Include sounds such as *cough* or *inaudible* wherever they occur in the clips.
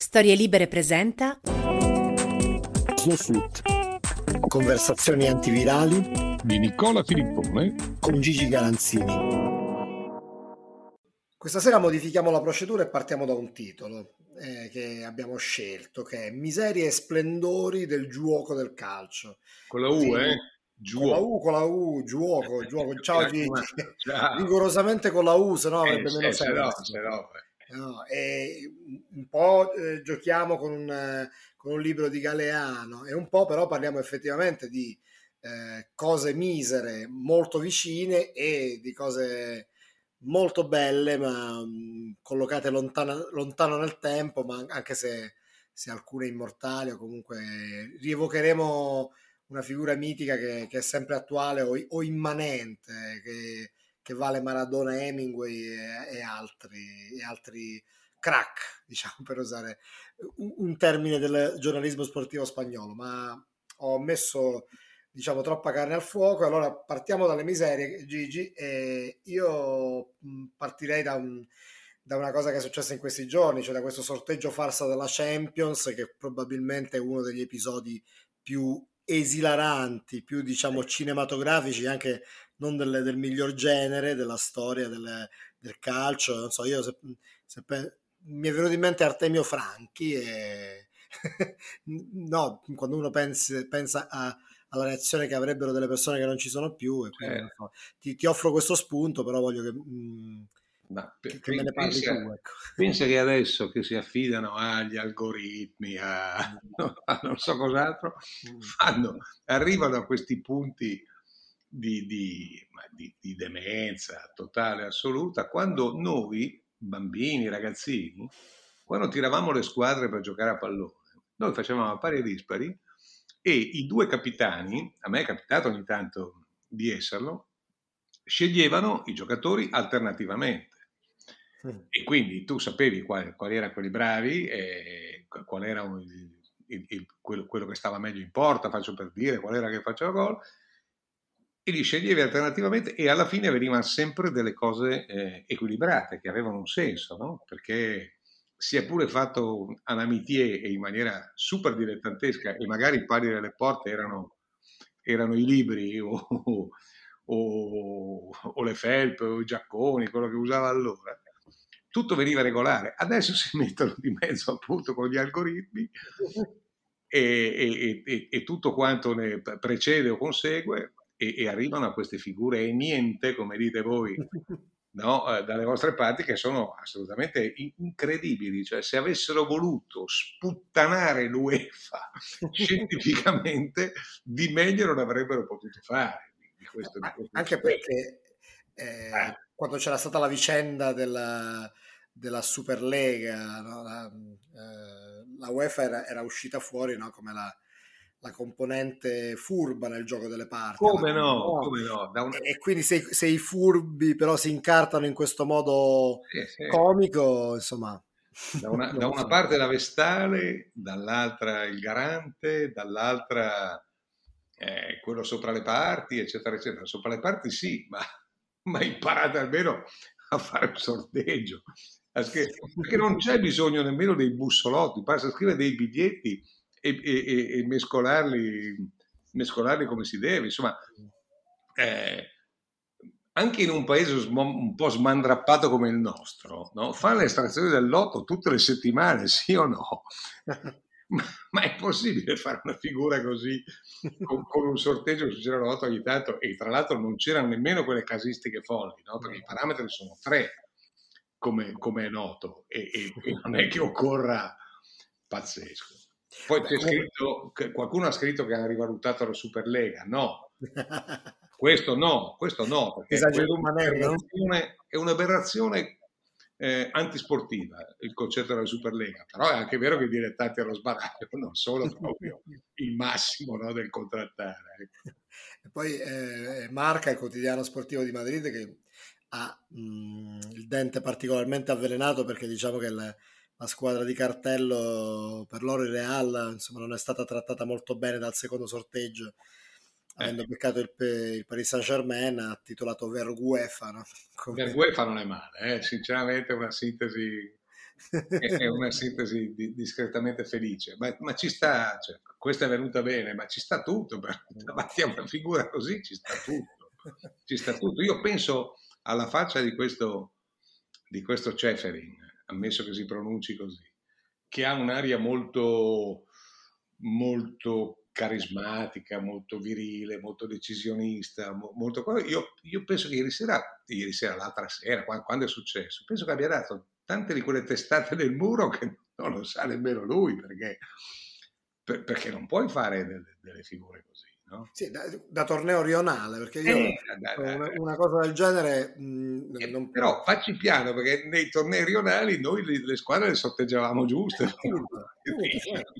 Storie Libere presenta Food. Conversazioni antivirali di Nicola Filippone con Gigi Garanzini. Questa sera modifichiamo la procedura e partiamo da un titolo eh, che abbiamo scelto, che è Miserie e splendori del giuoco del calcio. Con la U, Sì. eh? Con la Giuoco. U, con la U, giuoco, giuoco. *laughs* Ciao Gigi. Ciao. Rigorosamente con la U, se no avrebbe Eh, meno eh, se no, senso. se no, eh. No, e un po' eh, giochiamo con un, con un libro di Galeano e un po' però parliamo effettivamente di eh, cose misere molto vicine e di cose molto belle ma mh, collocate lontana- lontano nel tempo, ma anche se, se alcune immortali o comunque rievocheremo una figura mitica che, che è sempre attuale o, o immanente, che, che vale Maradona, Hemingway e, e altri, e altri crack, *laughs* diciamo per usare un, un termine del giornalismo sportivo spagnolo, ma ho messo diciamo troppa carne al fuoco, allora partiamo dalle miserie, Gigi, e io mh, partirei da, un- da una cosa che è successa in questi giorni, cioè da questo sorteggio farsa della Champions, che probabilmente è uno degli episodi più esilaranti, più diciamo cinematografici, anche non del, del miglior genere della storia del, del calcio. Non so, io se, se pe- mi è venuto in mente Artemio Franchi e *laughs* no, quando uno pensi- pensa a- alla reazione che avrebbero delle persone che non ci sono più, e quindi, Certo. non so, ti, ti offro questo spunto, però voglio che, mm, Ma che- che me ne parli pensa, tu. Ecco. pensa che adesso che si affidano agli algoritmi, a, *laughs* a non so cos'altro, Mm. fanno, arrivano a questi punti di, di- di- di demenza totale, assoluta, quando noi, bambini, ragazzini, quando tiravamo le squadre per giocare a pallone, noi facevamo pari e dispari e i due capitani, a me è capitato ogni tanto di esserlo, sceglievano i giocatori alternativamente. E quindi tu sapevi quali, quali erano quelli bravi, e qual era un- il- il- quello, quello che stava meglio in porta, faccio per dire, qual era che faceva gol, e li sceglievi alternativamente e alla fine venivano sempre delle cose eh, equilibrate, che avevano un senso, no? Perché si è pure fatto un amitié e in maniera super dilettantesca e magari i pali delle porte erano, erano i libri *laughs* o, o- o le felpe o i giacconi, quello che usava allora. Tutto veniva regolare. Adesso si *laughs* mettono di mezzo appunto con gli algoritmi e, e- e- e tutto quanto ne precede o consegue e, e arrivano a queste figure e niente, come dite voi, *laughs* no, eh, dalle vostre parti, che sono assolutamente in- incredibili. Cioè, se avessero voluto sputtanare l'UEFA *laughs* scientificamente, di meglio non avrebbero potuto fare. Di questo- di questo Anche perché eh, Eh. quando c'era stata la vicenda della, della Superlega, no, la, eh, la UEFA era, era uscita fuori no, come la, la componente furba nel gioco delle parti. Come no, come no, da una- E, e quindi se, se i furbi però si incartano in questo modo sì, sì. comico, insomma... Da una, *laughs* da una so. parte la Vestale, dall'altra il Garante, dall'altra eh, quello sopra le parti, eccetera, eccetera. Sopra le parti sì, ma, *laughs* ma imparate almeno a fare un sorteggio. Perché non c'è bisogno nemmeno dei bussolotti, basta scrivere dei biglietti e, e- e- mescolarli, mescolarli come si deve. Insomma, eh, anche in un paese un po' smandrappato come il nostro, no? fare l'estrazione del lotto tutte le settimane, *laughs* sì o no? Ma, ma è possibile fare una figura così con, con un sorteggio succede una volta ogni tanto e tra l'altro non c'erano nemmeno quelle casistiche folli, no? perché i parametri sono tre, come, come è noto, e, e- e non è che occorra pazzesco. Poi c'è scritto, qualcuno ha scritto che hanno rivalutato la Superlega, no, *laughs* questo no, questo no, perché quella è un'aberrazione- eh, antisportiva il concetto della Superlega, però è anche vero che i dilettanti allo sbaraglio *laughs* non sono proprio il massimo no, del contrattare. Ecco. *laughs* E poi eh, Marca, il quotidiano sportivo di Madrid, che ha mh, mm, il dente particolarmente avvelenato perché diciamo che la, la squadra di cartello per loro il Real insomma, non è stata trattata molto bene dal secondo sorteggio avendo eh. beccato il, il, Paris Saint Germain ha titolato Verguefa no? *laughs* Come... Verguefa non è male eh? sinceramente è una sintesi è una sintesi discretamente felice ma, ma ci sta cioè, questa è venuta bene ma ci sta tutto per, davanti a una figura così ci sta tutto ci sta tutto io penso alla faccia di questo di questo Ceferin ammesso che si pronunci così che ha un'aria molto molto carismatica, molto virile, molto decisionista, molto... Io, io penso che ieri sera, ieri sera, l'altra sera, quando, è successo, penso che abbia dato tante di quelle testate del muro che non lo sa nemmeno lui, perché, per, perché non puoi fare delle, delle figure così. No? Sì, da, da, torneo rionale, perché io eh, da, da, una, una, cosa del genere... Mh, eh, non... Però facci piano, perché nei tornei rionali noi le, le squadre le sotteggiavamo giuste. *laughs* Appunto, appunto,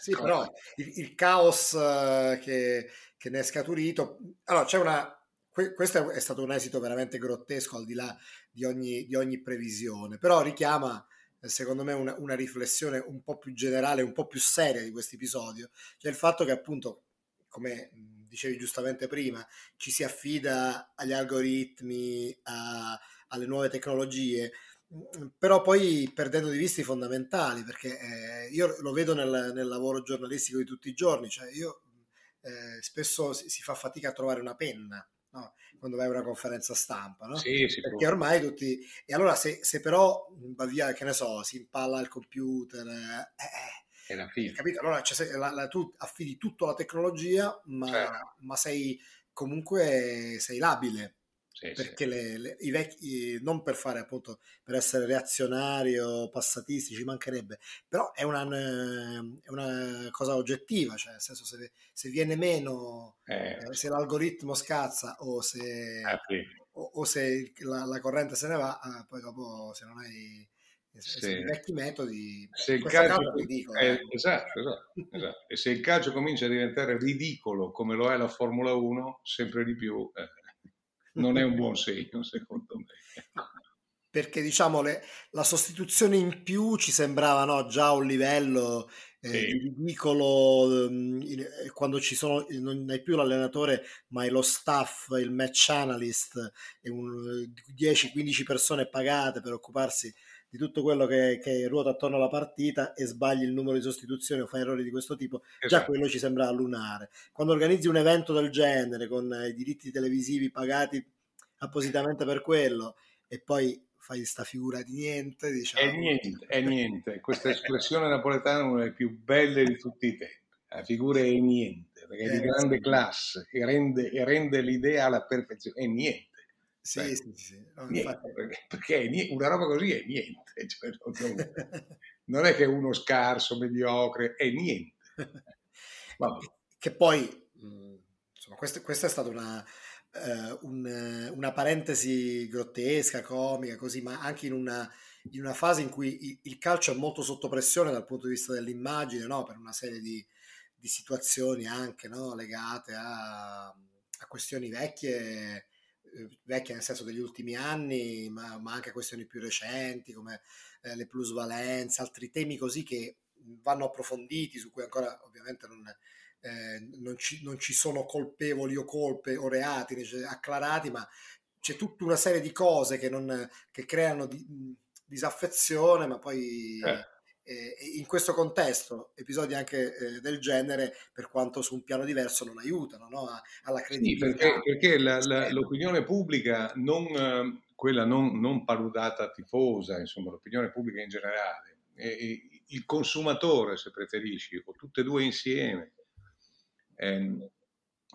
sì, però il, il caos uh, che, che, ne è scaturito... Allora, c'è una... questo è stato un esito veramente grottesco al di là di ogni, di ogni previsione, però richiama eh, secondo me una, una, riflessione un po' più generale, un po' più seria di questo episodio, cioè il fatto che appunto, come dicevi giustamente prima, ci si affida agli algoritmi, a, alle nuove tecnologie, però poi perdendo di vista i fondamentali, perché eh, io lo vedo nel, nel, lavoro giornalistico di tutti i giorni, cioè io eh, spesso si, si, fa fatica a trovare una penna no? quando vai a una conferenza stampa, no? sì, perché ormai tutti... E allora se, se, però va via, che ne so, si impalla il computer... Eh, eh è la fine. Capito? Allora cioè, la, la, tu affidi tutto alla tecnologia, ma, certo. ma sei comunque sei labile sì, perché sì. Le, le, i vecchi, non per fare appunto, per essere reazionario, passatisti, ci mancherebbe, però è una, è una cosa oggettiva, cioè nel senso se, se viene meno, eh. eh se l'algoritmo scazza o se, ah, sì. o, o, se la, la, corrente se ne va, eh, poi dopo se non hai... Se i vecchi metodi se il calcio ridicolo, eh, esatto, esatto, esatto, e se il calcio comincia a diventare ridicolo come lo è la Formula 1 sempre di più eh, non è un buon *laughs* segno, secondo me. Perché diciamo le, la sostituzione in più ci sembrava no, già un livello eh, sì. ridicolo eh, quando ci sono, non è più l'allenatore, ma è lo staff, il match analyst, 10-15 persone pagate per occuparsi di tutto quello che, che, ruota attorno alla partita e sbagli il numero di sostituzioni o fai errori di questo tipo, esatto. già quello ci sembra lunare. Quando organizzi un evento del genere con i diritti televisivi pagati appositamente per quello e poi fai sta figura di niente, diciamo. È niente, è *laughs* niente. Questa espressione napoletana è una delle più belle di tutti i tempi. La figura è niente, perché è di eh, grande classe e rende, e rende l'idea alla perfezione. È niente. Sì, Beh, sì, sì. No, niente, perché, perché una roba così è niente. *laughs* Cioè, non, *laughs* non, è che uno scarso, mediocre, è niente. *laughs* Vabbè. Che poi, insomma, questa, questa è stata una, uh, un, una parentesi grottesca, comica, così, ma anche in una, in una fase in cui il, calcio è molto sotto pressione dal punto di vista dell'immagine, no? per una serie di, di situazioni anche no? legate a, a questioni vecchie eh, vecchie nel senso degli ultimi anni, ma, ma anche questioni più recenti come eh, le plusvalenze, altri temi così che vanno approfonditi, su cui ancora ovviamente non, eh, non, ci, non, ci, sono colpevoli o colpe o reati acclarati, ma c'è tutta una serie di cose che, non, che creano di, disaffezione, ma poi... Eh eh, in questo contesto episodi anche eh, del genere, per quanto su un piano diverso, non aiutano no? alla credibilità. Sì, perché, perché la, la, l'opinione pubblica, non, quella non, non, paludata tifosa, insomma l'opinione pubblica in generale, eh, il consumatore, se preferisci, o tutte e due insieme, ehm,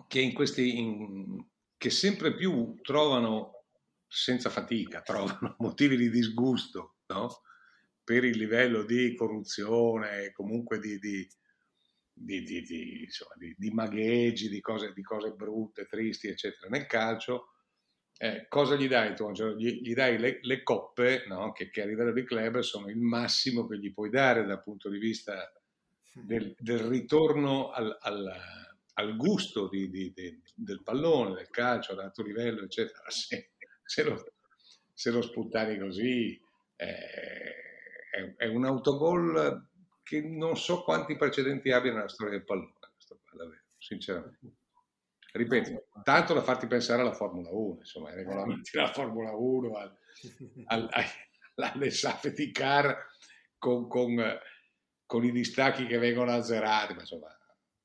che, in questi, in, che sempre più trovano, senza fatica, trovano *laughs* motivi di disgusto, no? Per il livello di corruzione, comunque di, di, di, di insomma, magheggi, di cose, cose brutte, tristi, eccetera, nel calcio, eh, cosa gli dai tu? Gli, gli dai le, le coppe no? che, che, a livello di club sono il massimo che gli puoi dare dal punto di vista del, del ritorno al, al, al gusto di, di, di, del pallone, del calcio ad alto livello, eccetera. *laughs* Se, se, lo, se lo, sputtani così eh, è, è, un autogol che non so quanti precedenti abbia nella storia del pallone, questo qua, davvero, sinceramente ripeto, tanto da farti pensare alla Formula 1, insomma, ai regolamenti della Formula 1, al, *laughs* al, alle safety car con, con, con, i distacchi che vengono azzerati, ma insomma,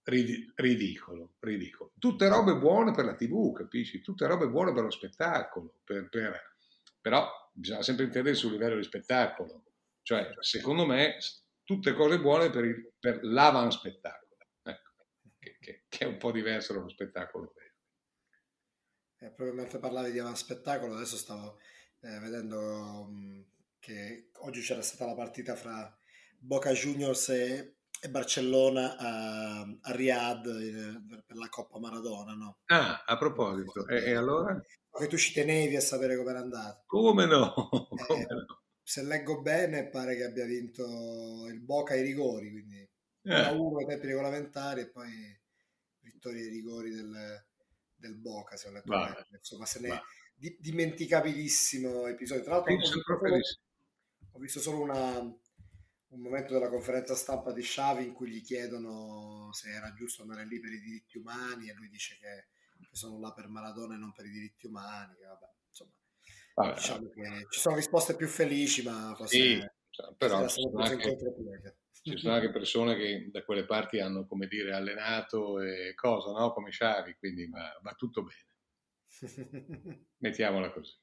ridicolo, ridicolo. Tutte robe buone per la TV, capisci? Tutte robe buone per lo spettacolo, per, per, però bisogna sempre intendere sul livello di spettacolo. Cioè, secondo me, tutte cose buone per, il, per l'avanspettacolo che, che, è un po' diverso dallo spettacolo vero. Eh, proprio mentre parlavi di spettacolo, adesso stavo eh, vedendo um, che oggi c'era stata la partita fra Boca Juniors e, e Barcellona a, a Riyadh in, per la Coppa Maradona, no? Ah, a proposito, e, e allora? Che tu ci tenevi a sapere come era andato. Come no? *laughs* Come eh, no? Se leggo bene, pare che abbia vinto il Boca ai rigori, quindi eh. 1 ai tempi regolamentari e poi vittorie ai rigori del, del Boca, se non è insomma, se ne di, dimenticabilissimo episodio. Tra l'altro, ho visto, solo, ho visto solo una, un momento della conferenza stampa di Sciavi in cui gli chiedono se era giusto andare lì per i diritti umani e lui dice che, che sono là per Maradona e non per i diritti umani. Vabbè, insomma, vabbè, diciamo che ci sono risposte più felici, ma forse sì, però ci sono, anche, ci sono anche persone che da quelle parti hanno, come dire, allenato e cosa, no? Come Sciavi, quindi va, va tutto bene. *laughs* Mettiamola così.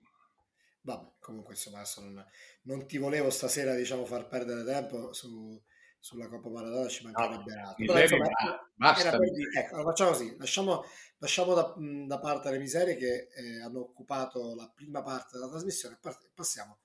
Vabbè, comunque insomma adesso non, non, ti volevo stasera diciamo far perdere tempo su, sulla Coppa Maradona, ci mancherebbe no, altro. Però, insomma, basta. Di, ecco, facciamo così, lasciamo, lasciamo da, da, parte le miserie che eh, hanno occupato la prima parte della trasmissione e passiamo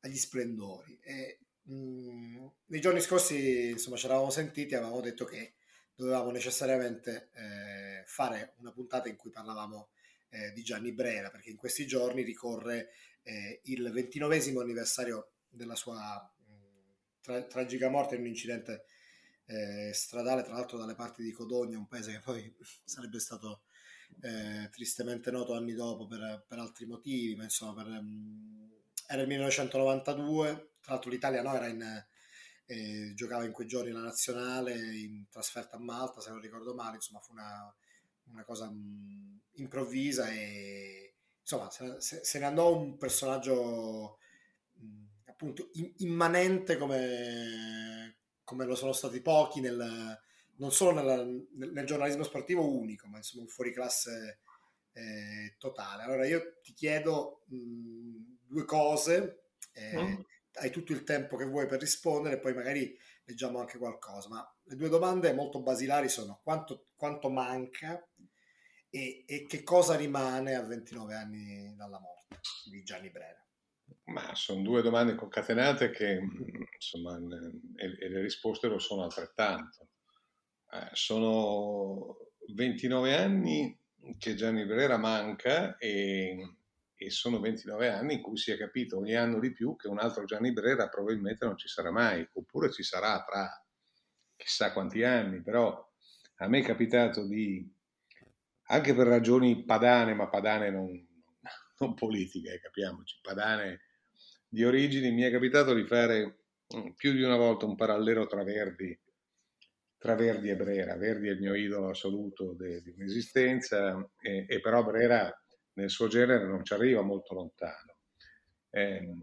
agli splendori. E Mm, nei giorni scorsi insomma ci eravamo sentiti e avevamo detto che dovevamo necessariamente eh, fare una puntata in cui parlavamo eh, di Gianni Brera perché in questi giorni ricorre eh, il ventinovesimo anniversario della sua mh, tra- tragica morte in un incidente eh, stradale tra l'altro dalle parti di Codogna un paese che poi *laughs* sarebbe stato eh, tristemente noto anni dopo per, per altri motivi ma insomma per, mm, era il 1992 tra l'altro l'Italia no, in, eh, giocava in quei giorni la nazionale in trasferta a Malta, se non ricordo male, insomma fu una, una cosa mh, improvvisa e insomma se, se, ne andò un personaggio appunto immanente come, come lo sono stati pochi nel, non solo nel, nel, giornalismo sportivo unico, ma insomma un fuoriclasse eh, totale. Allora io ti chiedo mh, due cose. Eh, mm hai tutto il tempo che vuoi per rispondere poi magari leggiamo anche qualcosa. Ma le due domande molto basilari sono quanto, quanto manca e, e, che cosa rimane a 29 anni dalla morte di Gianni Brera? Ma sono due domande concatenate che insomma e, le risposte lo sono altrettanto. Eh, sono 29 anni che Gianni Brera manca e e sono 29 anni in cui si è capito ogni anno di più che un altro Gianni Brera probabilmente non ci sarà mai, oppure ci sarà tra chissà quanti anni, però a me è capitato di, anche per ragioni padane, ma padane non, non politiche, capiamoci, padane di origini, mi è capitato di fare mm, più di una volta un parallelo tra Verdi, tra Verdi e Brera. Verdi è il mio idolo assoluto di un'esistenza, e, e però Brera nel suo genere non ci arriva molto lontano. Eh,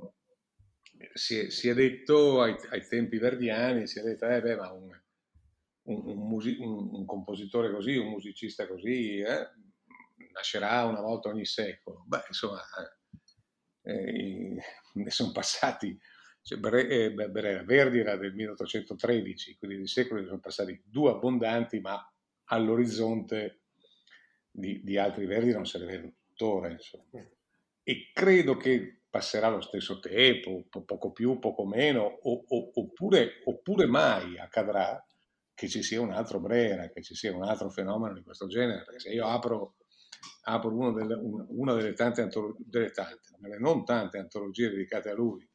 si, è, si, è, detto ai, ai, tempi verdiani, si è detto, eh beh, ma un, un, un, music, un compositore così, un musicista così, eh, nascerà una volta ogni secolo. Beh, insomma, eh, eh ne sono passati, cioè, Bre, Brera, Verdi era del 1813, quindi di secoli ne sono passati due abbondanti, ma all'orizzonte di, di altri Verdi non se ne vedono tuttora, insomma. E credo che passerà lo stesso tempo, po- poco più, poco meno, o- o- oppure, oppure mai accadrà che ci sia un altro Brera, che ci sia un altro fenomeno di questo genere, perché se io apro apro una delle, una delle tante, antolo- delle tante, non tante antologie dedicate a lui,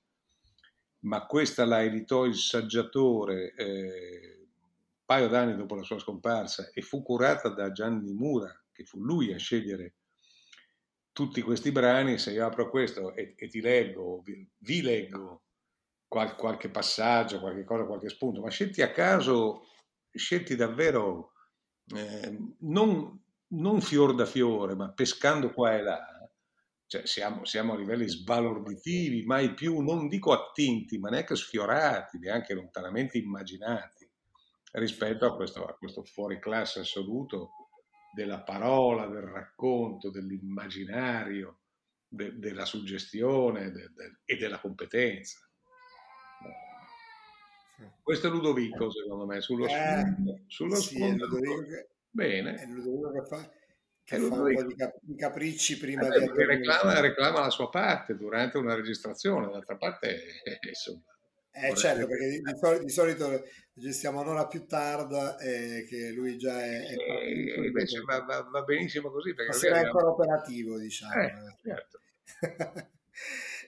ma questa la editò il saggiatore eh, un paio d'anni dopo la sua scomparsa e fu curata da Gianni Mura, che fu lui a scegliere tutti questi brani. Se io apro questo e, e ti leggo, vi, vi leggo qual, qualche passaggio, qualche cosa, qualche spunto, ma scelti a caso, scelti davvero eh, non, non fior da fiore, ma pescando qua e là cioè siamo, siamo, a livelli sbalorditivi, mai più, non dico attinti, ma neanche sfiorati, neanche lontanamente immaginati rispetto a questo, a questo fuori classe assoluto della parola, del racconto, dell'immaginario, de, della suggestione de, de, e della competenza. Questo è Ludovico, secondo me, sullo eh, sfondo. Sullo sì, sfondo. Bene. È Ludovico che fa che Eh, fa un po' di, cap- di capricci prima Eh, di reclama, reclama la sua parte durante una registrazione, d'altra parte, eh, *laughs* insomma. Eh certo, perché di, di soli- di solito gestiamo un'ora più tarda e che lui già è, è Eh, invece va, va- va benissimo così perché sarà abbiamo- ancora operativo, diciamo. Eh, certo. *laughs*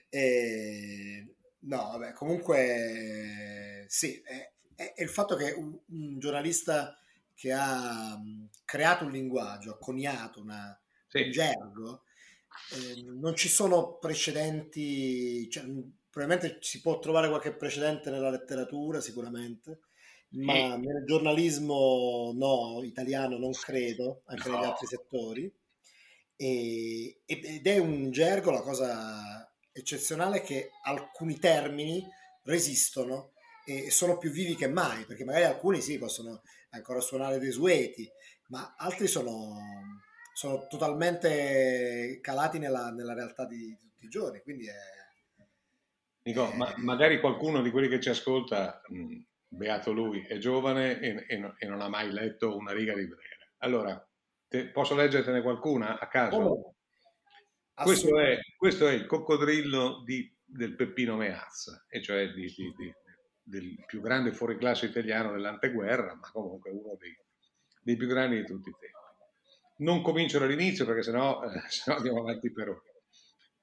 E, no, vabbè, comunque sì, è, è- è il fatto che un, un giornalista che ha creato un linguaggio, ha coniato una, Sì. un gergo, eh, non ci sono precedenti, cioè, probabilmente si può trovare qualche precedente nella letteratura sicuramente, ma nel giornalismo no, italiano non credo, anche negli No. altri settori. E- ed è un gergo, la cosa eccezionale, è che alcuni termini resistono e sono più vivi che mai, perché magari alcuni sì possono ancora suonare desueti, ma altri sono, sono totalmente calati nella, nella realtà di tutti i giorni, quindi è... Dico, Eh. ma magari qualcuno di quelli che ci ascolta, beato lui, è giovane e, e e non ha mai letto una riga di Brera. Allora, te- posso leggertene qualcuna a caso? Oh, Questo è, questo è il coccodrillo di- del Peppino Meazza, e cioè di- di- di- del più grande fuoriclasse italiano dell'anteguerra, ma comunque uno dei, dei più grandi di tutti i tempi. Non comincio dall'inizio perché sennò, eh, *laughs* sennò andiamo avanti per ore.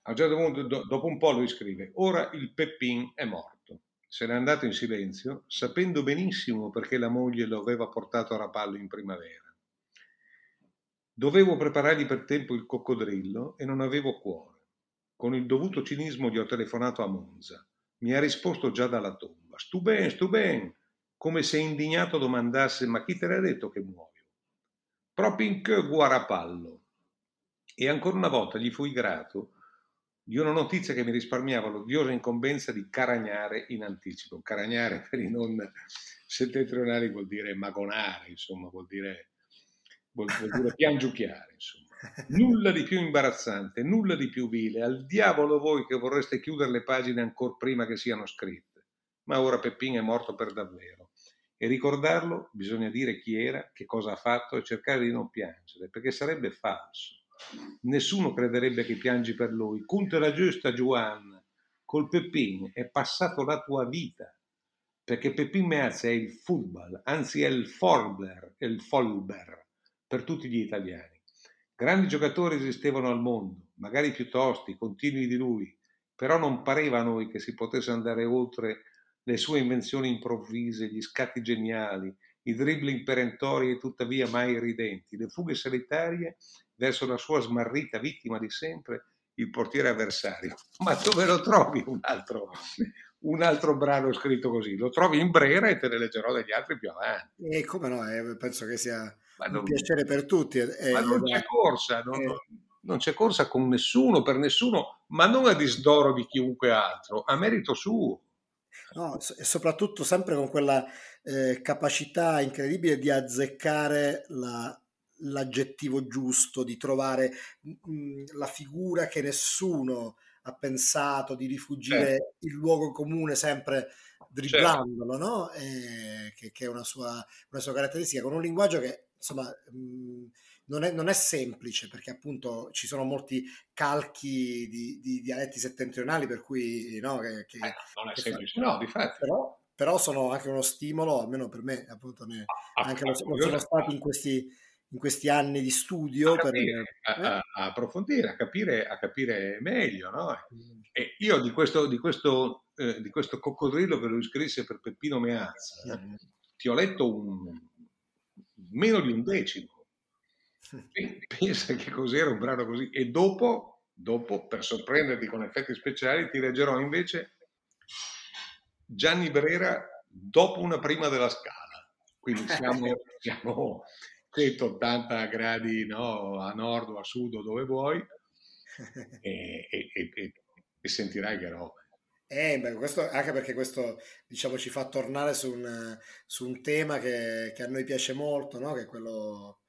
A un certo punto, do- dopo un po' lui scrive, ora il Peppin è morto. Se n'è andato in silenzio, sapendo benissimo perché la moglie lo aveva portato a Rapallo in primavera. Dovevo preparargli per tempo il coccodrillo e non avevo cuore. Con il dovuto cinismo gli ho telefonato a Monza. Mi ha risposto già dalla tomba. Stu ben, stu ben, come se indignato domandasse ma chi te l'ha detto che muoio? Proprio in che guarapallo. E ancora una volta gli fui grato di una notizia che mi risparmiava l'odiosa incombenza di caragnare in anticipo. Caragnare per i non settentrionali vuol dire magonare, insomma, vuol dire, vuol dire piangiucchiare, insomma. Nulla di più imbarazzante, nulla di più vile. Al diavolo voi che vorreste chiudere le pagine ancora prima che siano scritte. Ma ora Peppin è morto per davvero. E ricordarlo bisogna dire chi era, che cosa ha fatto e cercare di non piangere, perché sarebbe falso. Nessuno crederebbe che piangi per lui. Conte la giusta, Giovanna. Col Peppin è passato la tua vita. Perché Peppin Meazza è il football, anzi è il Forbler, è il Folber per tutti gli italiani. Grandi giocatori esistevano al mondo, magari più tosti, continui di lui, però non pareva a noi che si potesse andare oltre le sue invenzioni improvvise, gli scatti geniali, i dribbling perentori e tuttavia mai ridenti, le fughe solitarie verso la sua smarrita vittima di sempre, il portiere avversario. *laughs* Ma dove lo trovi un altro, un altro brano scritto così? Lo trovi in Brera e te ne leggerò degli altri più avanti. E come no, eh, penso che sia Ma un non, piacere per tutti. eh, ma non è- c'è corsa, non, eh. non- non c'è corsa con nessuno, per nessuno, ma non a disdoro di chiunque altro, a merito suo. No, e soprattutto sempre con quella eh, capacità incredibile di azzeccare la- l'aggettivo giusto, di trovare mm, la figura che nessuno ha pensato, di rifugire Certo. il luogo comune sempre dribblandolo, no? Eh, che, che è una sua, una sua caratteristica, con un linguaggio che insomma mh, non è, non è semplice perché appunto ci sono molti calchi di, di dialetti settentrionali per cui no, che, che- Eh, non è che semplice, fa- no, difatti. però, però sono anche uno stimolo, almeno per me, appunto, ne- Ah, anche lo, ah, lo sono stati in questi, in questi anni di studio. A, capire, per, eh? a, a, approfondire, a capire, a capire meglio. No? Mm. E io di questo, di, questo, eh, di questo coccodrillo che lui scrisse per Peppino Meazza, mm. ti ho letto un, meno di un decimo. Pensa che cos'era un brano così. E dopo, dopo, per sorprenderti con effetti speciali, ti leggerò invece Gianni Brera dopo una prima della scala. Quindi siamo, *laughs* siamo 180 gradi no, a nord o a sud o dove vuoi e, e, e, e sentirai che roba. Eh, beh, questo, anche perché questo diciamo, ci fa tornare su un, su un tema che, che, a noi piace molto, no? che è quello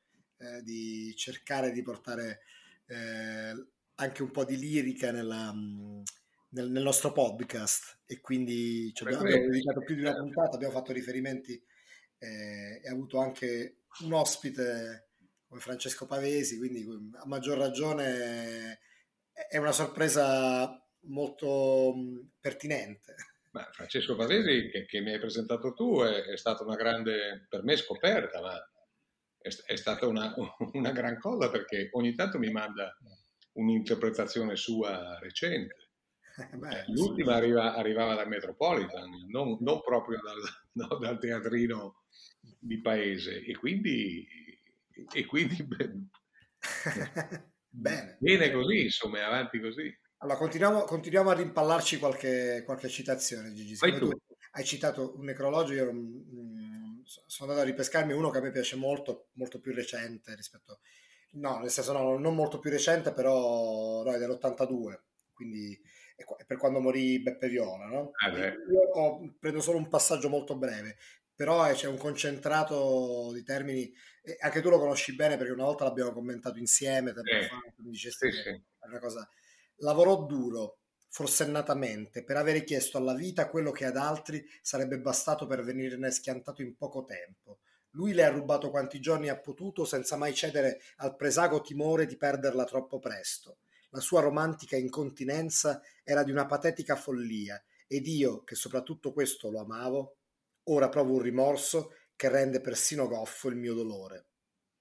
eh, di cercare di portare eh, anche un po' di lirica nella, nel, nel, nostro podcast e quindi cioè, abbiamo, abbiamo dedicato più di una puntata, abbiamo fatto riferimenti eh, e avuto anche un ospite come Francesco Pavesi, quindi a maggior ragione è una sorpresa molto pertinente. Ma Francesco Pavesi, che, che, mi hai presentato tu, è, è, stata una grande, per me, scoperta, ma è, è stata una, *laughs* una, gran cosa perché ogni tanto mi manda un'interpretazione sua recente. *laughs* Beh, L'ultima sì. arriva, arrivava dal Metropolitan, non, non proprio dal, *laughs* no, dal, teatrino di paese, e quindi, e quindi bene. bene così, insomma, avanti così. Allora, continuiamo, continuiamo a rimpallarci qualche, qualche citazione, Gigi. Tu hai citato un necrologio, io mh, mm, sono andato a ripescarmi uno che a me piace molto, molto più recente rispetto... No, nel senso no, non molto più recente, però no, è dell'82, quindi è per quando morì Beppe Viola, no? Ah, io ho, prendo solo un passaggio molto breve, però c'è un concentrato di termini, anche tu lo conosci bene perché una volta l'abbiamo commentato insieme, tempo eh, fa, mi dicesti sì, che sì. è una cosa Lavorò duro, forsennatamente, per avere chiesto alla vita quello che ad altri sarebbe bastato per venirne schiantato in poco tempo. Lui le ha rubato quanti giorni ha potuto senza mai cedere al presago timore di perderla troppo presto. La sua romantica incontinenza era di una patetica follia ed io, che soprattutto questo lo amavo, ora provo un rimorso che rende persino goffo il mio dolore.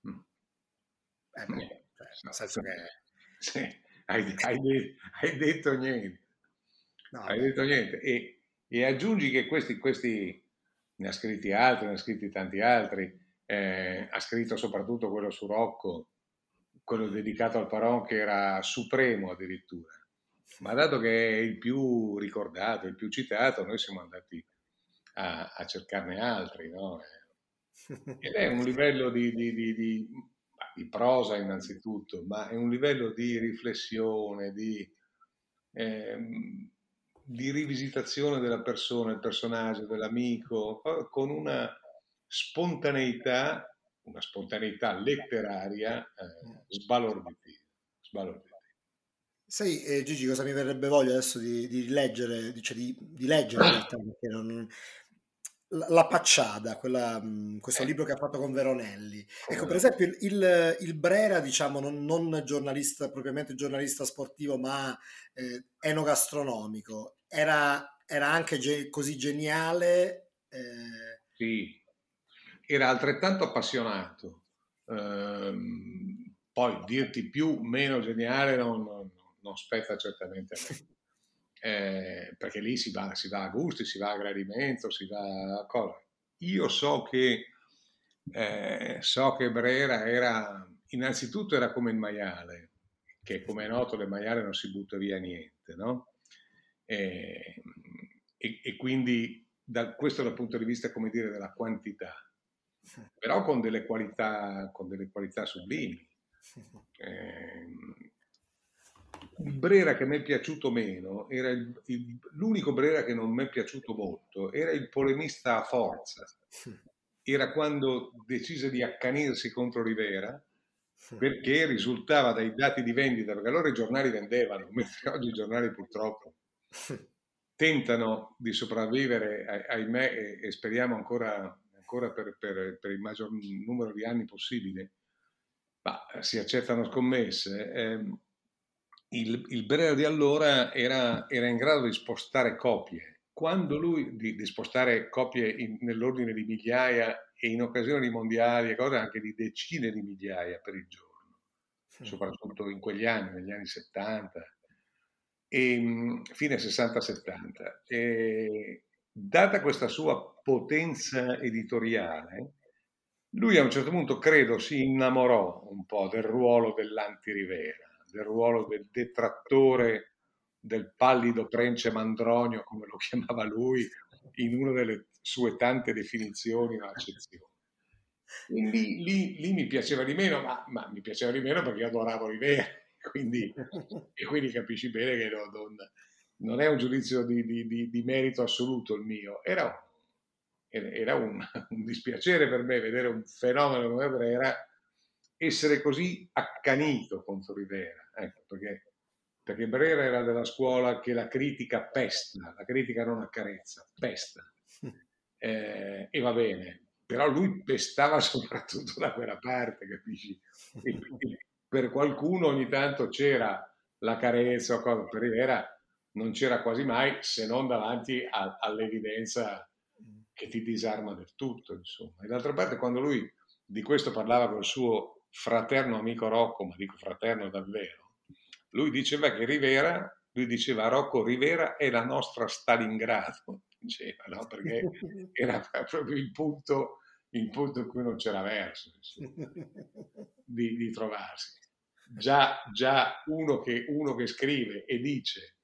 Mm. Eh, beh, cioè, nel senso che... Sì hai, hai, hai detto niente. No, hai detto niente. E, e, aggiungi che questi, questi, ne ha scritti altri, ne ha scritti tanti altri, eh, ha scritto soprattutto quello su Rocco, quello dedicato al Paron che era supremo addirittura. Ma dato che è il più ricordato, il più citato, noi siamo andati a, a cercarne altri, no? *laughs* Ed è un livello di, di, di, di di prosa innanzitutto, ma è un livello di riflessione, di, ehm, di rivisitazione della persona, del personaggio, dell'amico, con una spontaneità, una spontaneità letteraria eh, sbalorditiva. sbalorditiva. Sai, eh, Gigi, cosa mi verrebbe voglia adesso di, di leggere, cioè di, di leggere in realtà, perché non, la Pacciada, quella, questo eh. libro che ha fatto con Veronelli. Ecco, per esempio, il, il Brera, diciamo, non, non, giornalista, propriamente giornalista sportivo, ma eh, enogastronomico, era, era anche ge- così geniale. Eh... Sì, era altrettanto appassionato. Ehm, poi dirti più, meno geniale non, non, non spetta certamente a me *laughs* eh, perché lì si va, si va, a gusti, si va a gradimento, si va a cosa. Io so che, eh, so che Brera era, innanzitutto era come il maiale, che come è noto del maiale non si butta via niente, no? E, e, e quindi da, questo dal punto di vista, come dire, della quantità, però con delle qualità, con delle qualità sublimi. Eh, il Brera che mi è piaciuto meno, era il, il, l'unico Brera che non mi è piaciuto molto, era il polemista a forza. Era quando decise di accanirsi contro Rivera, perché risultava dai dati di vendita, perché allora i giornali vendevano, *laughs* mentre oggi i giornali purtroppo tentano di sopravvivere, ahimè, e, e speriamo ancora, ancora per, per, per, il maggior numero di anni possibile, ma si accettano scommesse. Eh, il, il Brera di allora era, era, in grado di spostare copie quando lui di, di spostare coppie in, nell'ordine di migliaia e in occasione di mondiali e cose anche di decine di migliaia per il giorno, sì. soprattutto in quegli anni, negli anni 70, e, fine 60-70. E, data questa sua potenza editoriale, lui a un certo punto credo si innamorò un po' del ruolo dell'anti-Rivera, del ruolo del detrattore del pallido prence mandronio, come lo *laughs* chiamava lui, in una delle sue tante definizioni o accezioni. Lì, lì, lì, mi piaceva di meno, ma, ma, mi piaceva di meno perché adoravo Rivera, *laughs* quindi, e quindi capisci bene che non, non, non è un giudizio di, di, di, di, merito assoluto il mio, era, era un, *laughs* un, dispiacere per me vedere un fenomeno come Brera essere così accanito contro Rivera, ecco, perché perché Brera era della scuola che la critica pesta, la critica non accarezza, pesta. *laughs* Eh, e va bene, però lui pestava *laughs* soprattutto da quella parte, capisci? E per qualcuno ogni tanto c'era la carezza o cosa, per Rivera non c'era quasi mai se non davanti a, all'evidenza che ti disarma del tutto, insomma. E d'altra parte quando lui di questo parlava col suo fraterno amico Rocco, ma dico fraterno davvero, lui diceva che Rivera, lui diceva Rocco Rivera è la nostra Stalingrado, diceva, no? perché *laughs* era proprio il punto, il punto in cui non c'era verso di, di, trovarsi. Già, già uno, che, uno, che, scrive e dice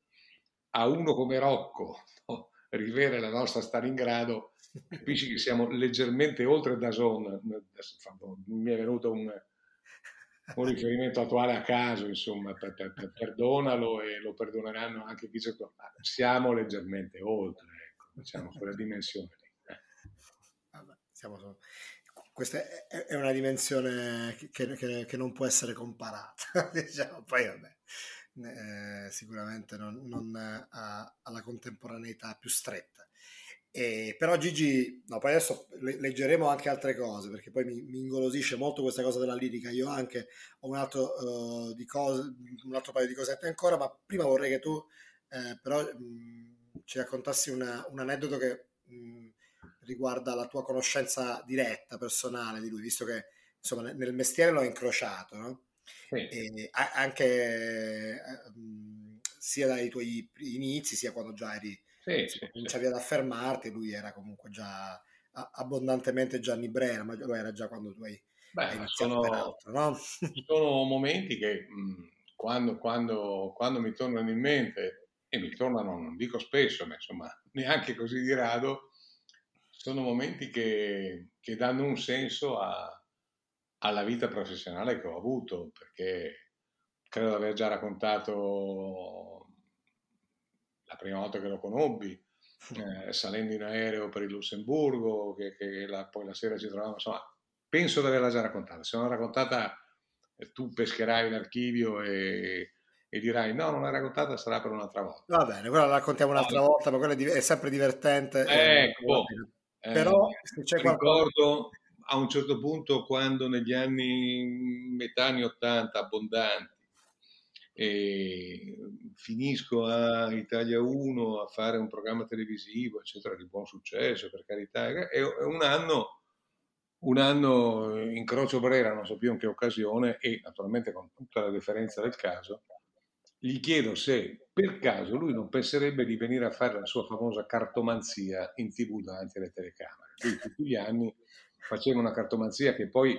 a uno come Rocco, no? Rivera è la nostra Stalingrado, capisci che siamo leggermente oltre da zona. Mi è venuto un, un riferimento attuale a caso, insomma, per, per, per, perdonalo e lo perdoneranno anche chi c'è Siamo leggermente oltre, ecco, diciamo, quella dimensione lì. Vabbè, siamo, questa è, una dimensione che, che, che, non può essere comparata, *laughs* diciamo. poi vabbè, eh, sicuramente non, non ha, ha la contemporaneità più stretta. Eh, però Gigi, no, poi adesso leggeremo anche altre cose perché poi mi, mi ingolosisce molto questa cosa della lirica. Io anche ho un altro, uh, di cose, un altro paio di cosette ancora, ma prima vorrei che tu eh, però mh, ci raccontassi una, un aneddoto che mh, riguarda la tua conoscenza diretta, personale di lui, visto che insomma nel, mestiere l'ho incrociato, no? Sì. E, anche eh, sia dai tuoi inizi, sia quando già eri sì, sì, cominciavi sì. ad affermarti, lui era comunque già abbondantemente Gianni Brera, ma lo era già quando tu hai, Beh, hai iniziato sono, no? sono momenti che mh, quando, quando, quando mi tornano in mente, e mi tornano, non dico spesso, ma insomma *laughs* neanche così di rado, sono momenti che, che danno un senso a, alla vita professionale che ho avuto, perché credo di aver già raccontato la prima volta che lo conobbi, eh, salendo in aereo per il Lussemburgo, che, che la, poi la sera ci trovavamo, insomma, penso di averla già raccontata. Se non l'ho raccontata, eh, tu pescherai in archivio e, e, dirai no, non l'hai raccontata, sarà per un'altra volta. Va bene, quella la raccontiamo un'altra no, volta, ma quella è, sempre divertente. Ecco, eh, però se c'è ricordo qualcosa... a un certo punto quando negli anni metà anni 80 abbondanti e finisco a Italia 1 a fare un programma televisivo, eccetera, di buon successo, per carità, e un anno, un anno incrocio Brera, non so più in che occasione, e naturalmente con tutta la deferenza del caso, gli chiedo se per caso lui non penserebbe di venire a fare la sua famosa cartomanzia in tv davanti alle telecamere. Lui tutti gli anni faceva una cartomanzia che poi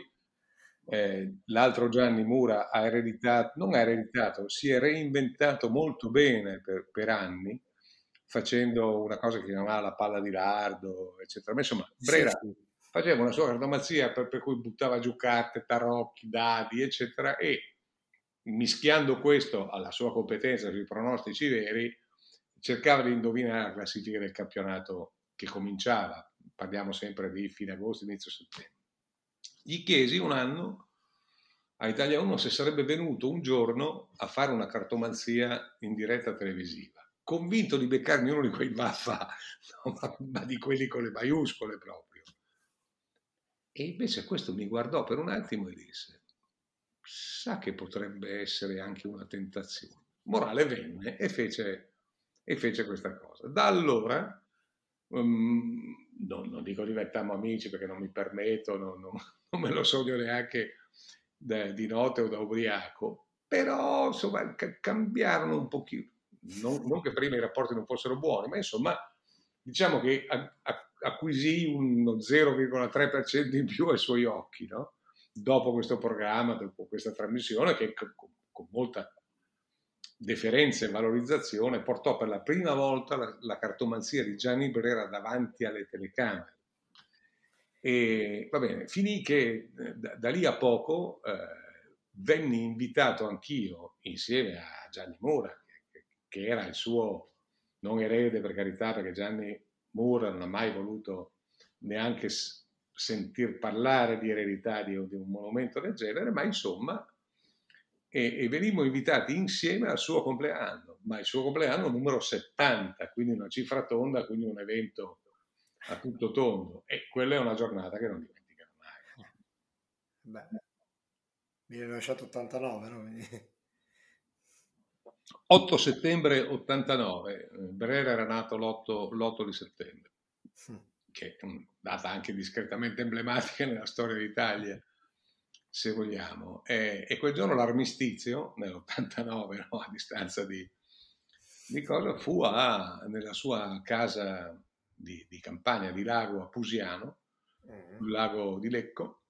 eh, l'altro Gianni Mura ha ereditato, non ha ereditato, si è reinventato molto bene per, per anni, facendo una cosa che si chiamava la palla di lardo, eccetera. Ma insomma, Brera sì, sì. faceva una sua cartomazia per, per, cui buttava giù carte, tarocchi, dadi, eccetera, e mischiando questo alla sua competenza sui pronostici veri, cercava di indovinare la classifica del campionato che cominciava. Parliamo sempre di fine agosto, inizio settembre gli chiesi un anno a Italia 1 se sarebbe venuto un giorno a fare una cartomanzia in diretta televisiva, convinto di beccarmi uno di quei vaffa, *laughs* no, ma, ma di quelli con le maiuscole proprio. E invece questo mi guardò per un attimo e disse, sa che potrebbe essere anche una tentazione. Morale venne e fece, e fece questa cosa. Da allora um, non, non, dico diventiamo amici perché non mi permetto, non, non, non me lo sogno neanche da, di notte o da ubriaco, però insomma cambiarono un pochino, non, non, che prima i rapporti non fossero buoni, ma insomma diciamo che a, a, acquisì uno 0,3% in più ai suoi occhi, no? dopo questo programma, dopo questa trasmissione che con, con molta deferenza e valorizzazione portò per la prima volta la, la cartomanzia di Gianni Brera davanti alle telecamere. E va bene, finì che eh, da, da lì a poco eh, venni invitato anch'io insieme a Gianni Mura, che, che, era il suo non erede per carità, perché Gianni Mura non ha mai voluto neanche sentir parlare di eredità di, di un monumento del genere, ma insomma e, e venimmo invitati insieme al suo compleanno, ma il suo compleanno numero 70, quindi una cifra tonda, quindi un evento a tutto tondo e quella è una giornata che non dimenticherò mai. Beh, 1989, no? 8 *laughs* settembre 89, Brera era nato l'8, l'8 di settembre, che è una data anche discretamente emblematica nella storia d'Italia se vogliamo. E, e quel giorno l'armistizio, nell'89, no, a distanza di, di cosa, fu a, nella sua casa di, di, campagna di lago a Pusiano, mm. il lago di Lecco,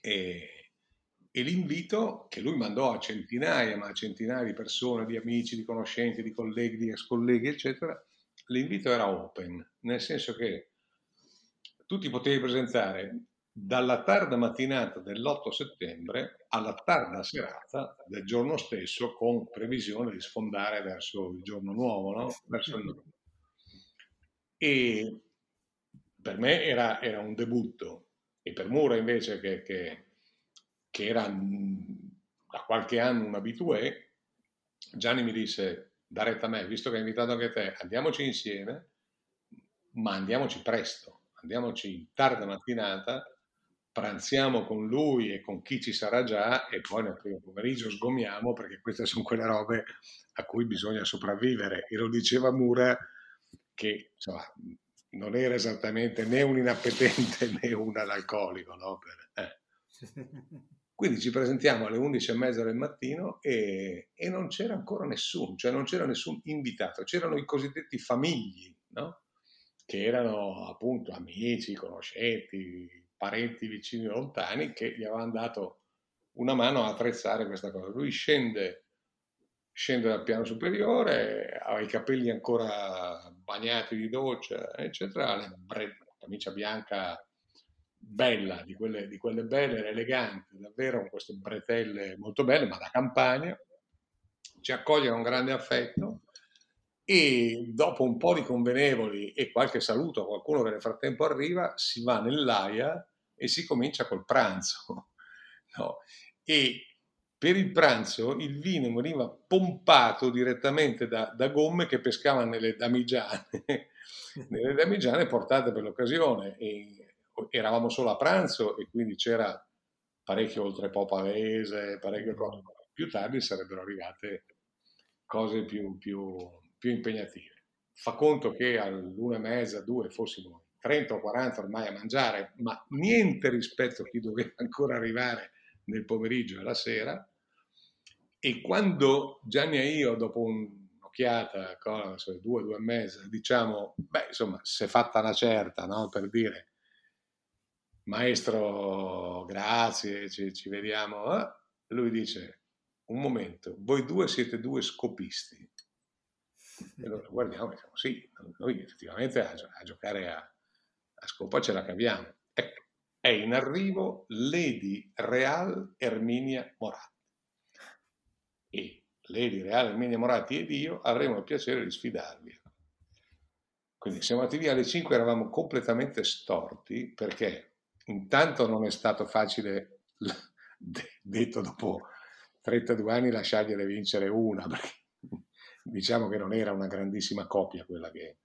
e, e l'invito che lui mandò a centinaia, ma a centinaia di persone, di amici, di conoscenti, di colleghi, di ex colleghi, eccetera, l'invito era open, nel senso che tu ti potevi presentare dalla tarda mattinata dell'8 settembre alla tarda serata del giorno stesso con previsione di sfondare verso il giorno nuovo, no? verso il. E per me era, era, un debutto e per Mura invece che, che, che era da qualche anno un abitué, Gianni mi disse da retta a me, visto che hai invitato anche te, andiamoci insieme, ma andiamoci presto, andiamoci in tarda mattinata pranziamo con lui e con chi ci sarà già e poi nel primo pomeriggio sgomiamo perché queste sono quelle robe a cui bisogna sopravvivere. E lo diceva Mura che insomma, non era esattamente né un inappetente *laughs* né un analcolico. No? Per, eh. *laughs* Quindi ci presentiamo alle 11 e mezza del mattino e, e, non c'era ancora nessuno, cioè non c'era nessun invitato, c'erano i cosiddetti famigli, no? che erano appunto amici, conoscenti, parenti vicini o lontani che gli avevano dato una mano a attrezzare questa cosa. Lui scende, scende dal piano superiore, ha i capelli ancora bagnati di doccia, eccetera, la camicia bianca bella, di quelle, di quelle belle, eleganti, davvero con queste bretelle molto belle, ma da campagna, ci accoglie con grande affetto e dopo un po' di convenevoli e qualche saluto a qualcuno che nel frattempo arriva, si va nell'aia e si comincia col pranzo. *laughs* No? E per il pranzo il vino veniva pompato direttamente da, da gomme che pescavano nelle damigiane, nelle damigiane portate per l'occasione. E eravamo solo a pranzo e quindi c'era parecchio oltre Popavese, parecchio cose. Più tardi sarebbero arrivate cose più, più più impegnative. Fa conto che all'una e mezza, due fossimo 30 o 40 ormai a mangiare, ma niente rispetto a chi doveva ancora arrivare nel pomeriggio e la sera. E quando Gianni e io, dopo un'occhiata, due, due e mezza, diciamo, beh, insomma, si è fatta una certa, no? Per dire, maestro, grazie, ci, ci vediamo. Eh? Lui dice, un momento, voi due siete due scopisti. E allora guardiamo diciamo sì, noi effettivamente a, a giocare a, a, scopa ce la caviamo. Ecco, è in arrivo Lady Real Erminia Moratti. Lady Real Erminia Moratti ed io avremo il piacere di sfidarvi. Quindi siamo andati via alle 5, eravamo completamente storti perché intanto non è stato facile, detto dopo 32 anni, lasciargliele vincere una, perché *laughs* diciamo che non era una grandissima copia quella, che,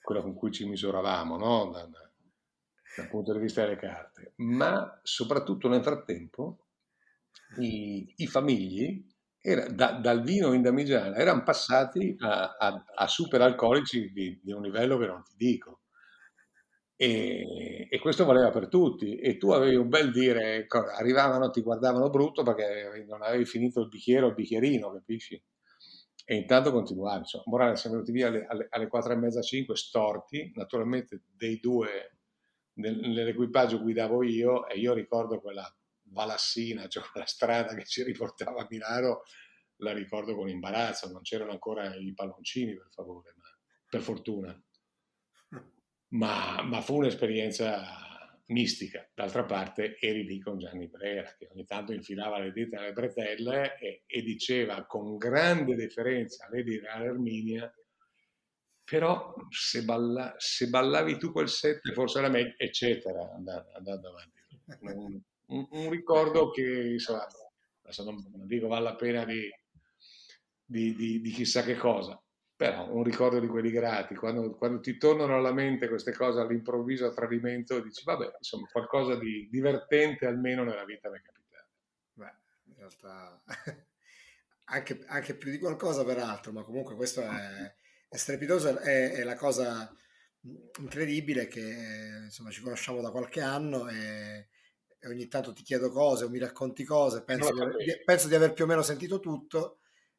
quella con cui ci misuravamo, no? dal, dal punto di vista delle carte, ma soprattutto nel frattempo i, i famigli era, da, dal vino in damigiana erano passati a, a, a superalcolici di, di, un livello che non ti dico. E, e, questo valeva per tutti. E tu avevi un bel dire, arrivavano, ti guardavano brutto perché non avevi finito il bicchiere o il bicchierino, capisci? E intanto continuavi. Insomma, morale, siamo venuti via alle, 4 e mezza, 5, storti. Naturalmente dei due nell'equipaggio guidavo io e io ricordo quella Valassina, cioè quella strada che ci riportava a Milano, la ricordo con imbarazzo, non c'erano ancora i palloncini per favore, ma, per fortuna. Ma, ma, fu un'esperienza mistica. D'altra parte eri lì con Gianni Brera, che ogni tanto infilava le dita nelle bretelle e, e diceva con grande deferenza a Lady Erminia però se, balla, se, ballavi tu quel set forse era meglio, eccetera, andando, andando avanti. Un, un, un, ricordo che, adesso non, non, dico vale la pena di, di, di, di, chissà che cosa, però un ricordo di quelli grati, quando, quando, ti tornano alla mente queste cose all'improvviso a tradimento, dici, vabbè, insomma, qualcosa di divertente almeno nella vita mi è capitato. Beh, in realtà *laughs* anche, anche più di qualcosa peraltro, ma comunque questo è è strepitoso, è, è, la cosa incredibile che insomma ci conosciamo da qualche anno e, e ogni tanto ti chiedo cose o mi racconti cose, penso, no, di, aver, penso di aver più o meno sentito tutto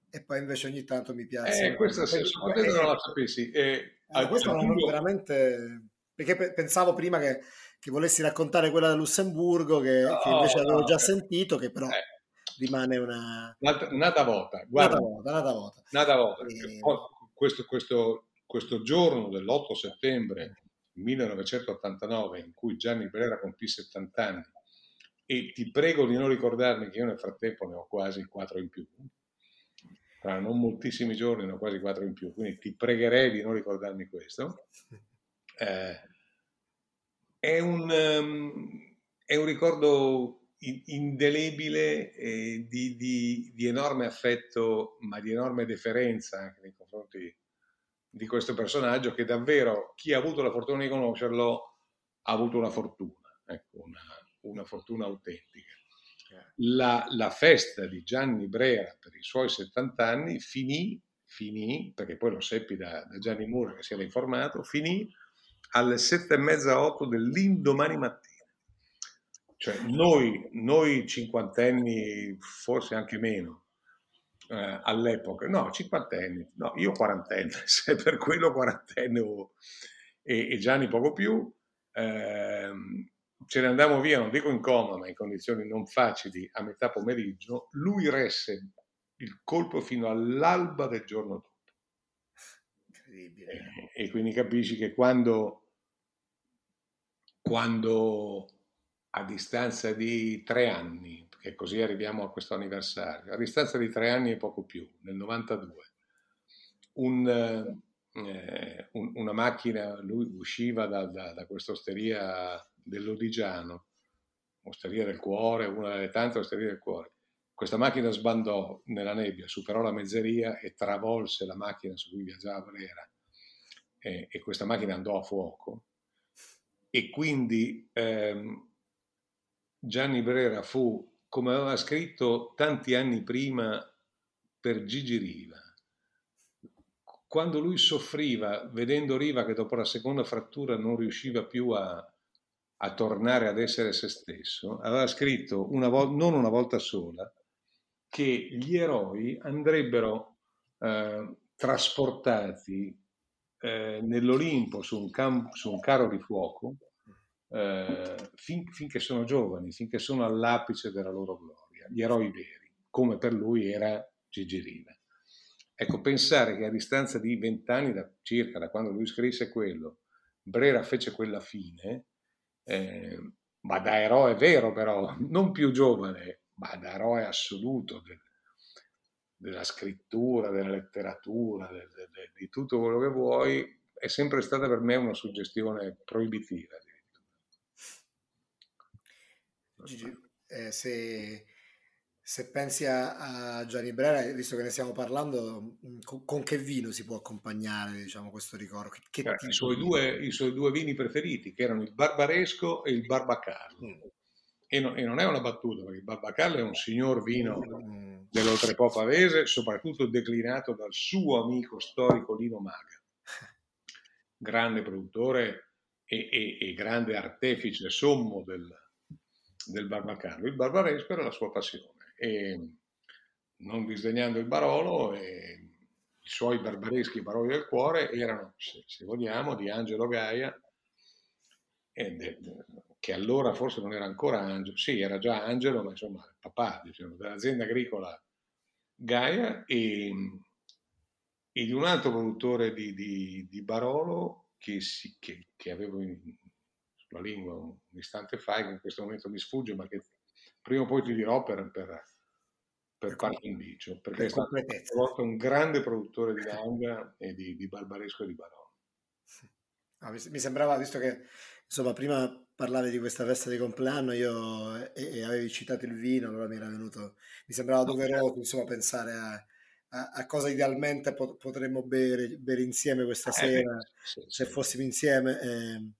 e poi invece ogni tanto mi piace. Eh, questo se eh, non la sapessi. Eh, eh, questo non punto... veramente... Perché pensavo prima che, che, volessi raccontare quella da Lussemburgo, che, no, che invece avevo già sentito, che però eh. rimane una... Nata volta, guarda. Nata volta, nata volta. Nata volta. E questo, questo, questo giorno dell'8 settembre 1989 in cui Gianni Brera compì 70 anni e ti prego di non ricordarmi che io nel frattempo ne ho quasi 4 in più. Tra non moltissimi giorni ne ho quasi 4 in più quindi ti pregherei di non ricordarmi questo. Eh, è, un, um, è un ricordo indelebile eh, di, di, di, enorme affetto, ma di enorme deferenza anche nei confronti di questo personaggio che davvero chi ha avuto la fortuna di conoscerlo ha avuto una fortuna, ecco, una, una fortuna autentica. La, la, festa di Gianni Brera per i suoi 70 anni finì, finì perché poi lo seppi da, da Gianni Mura che si era informato, finì alle sette e mezza, otto dell'indomani mattina cioè, noi, noi cinquantenni, forse anche meno, eh, all'epoca, no, cinquantenni, no, io quarantenne, *laughs* se per quello quarantenne o, e, e, Gianni poco più, eh, ce ne andammo via, non dico in coma, ma in condizioni non facili, a metà pomeriggio, lui resse il colpo fino all'alba del giorno dopo. Incredibile. E, e quindi capisci che quando, quando a distanza di tre anni, perché così arriviamo a questo anniversario, a distanza di tre anni e poco più, nel 92, un, eh, un, una macchina, lui usciva da, da, da questa osteria dell'Odigiano, osteria del cuore, una delle tante osterie del cuore. Questa macchina sbandò nella nebbia, superò la mezzeria e travolse la macchina su cui viaggiava Valera. E, e questa macchina andò a fuoco. E quindi ehm, Gianni Brera fu, come aveva scritto tanti anni prima per Gigi Riva, quando lui soffriva vedendo Riva che dopo la seconda frattura non riusciva più a, a tornare ad essere se stesso, aveva scritto una vo- non una volta sola che gli eroi andrebbero eh, trasportati eh, nell'Olimpo su un, camp- su un carro di fuoco eh, fin, finché sono giovani, finché sono all'apice della loro gloria, gli eroi veri, come per lui era Gigi Riva. Ecco, pensare che a distanza di vent'anni da, circa da quando lui scrisse quello, Brera fece quella fine, eh, ma da eroe vero però, non più giovane, ma da eroe assoluto del, della scrittura, della letteratura, del, del, di tutto quello che vuoi, è sempre stata per me una suggestione proibitiva. Gigi, eh, se, se, pensi a, a, Gianni Brera, visto che ne stiamo parlando, mm, con, con che vino si può accompagnare diciamo, questo ricordo? Che, che eh, i, suoi due, I suoi due vini preferiti, che erano il Barbaresco e il Barbacarlo. Mm. e, no, e, non è una battuta, perché il Barbacarlo è un signor vino mm. dell'Oltrepo Pavese, soprattutto declinato dal suo amico storico Lino Maga, *laughs* grande produttore e, e, e grande artefice sommo del, del Barbacarlo. Il barbaresco era la sua passione e non disdegnando il Barolo, i suoi barbareschi baroli del cuore erano, se, se vogliamo, di Angelo Gaia, de, che allora forse non era ancora Angelo, sì, era già Angelo, ma insomma papà diciamo, dell'azienda agricola Gaia e, e, di un altro produttore di, di, di Barolo che, si, che, che avevo in, sulla lingua un istante fa, che in questo momento mi sfugge, ma che prima o poi ti dirò per, per, per qualche indicio, perché per è stato un grande produttore di Langa e di, di Barbaresco e di Barolo. Ah, mi sembrava, visto che insomma prima parlavi di questa festa di compleanno io, e, e, avevi citato il vino, allora mi era venuto, mi sembrava doveroso insomma pensare a, a, a cosa idealmente pot- potremmo bere, bere, insieme questa eh, sera, sì, sì, se fossimo insieme. Eh,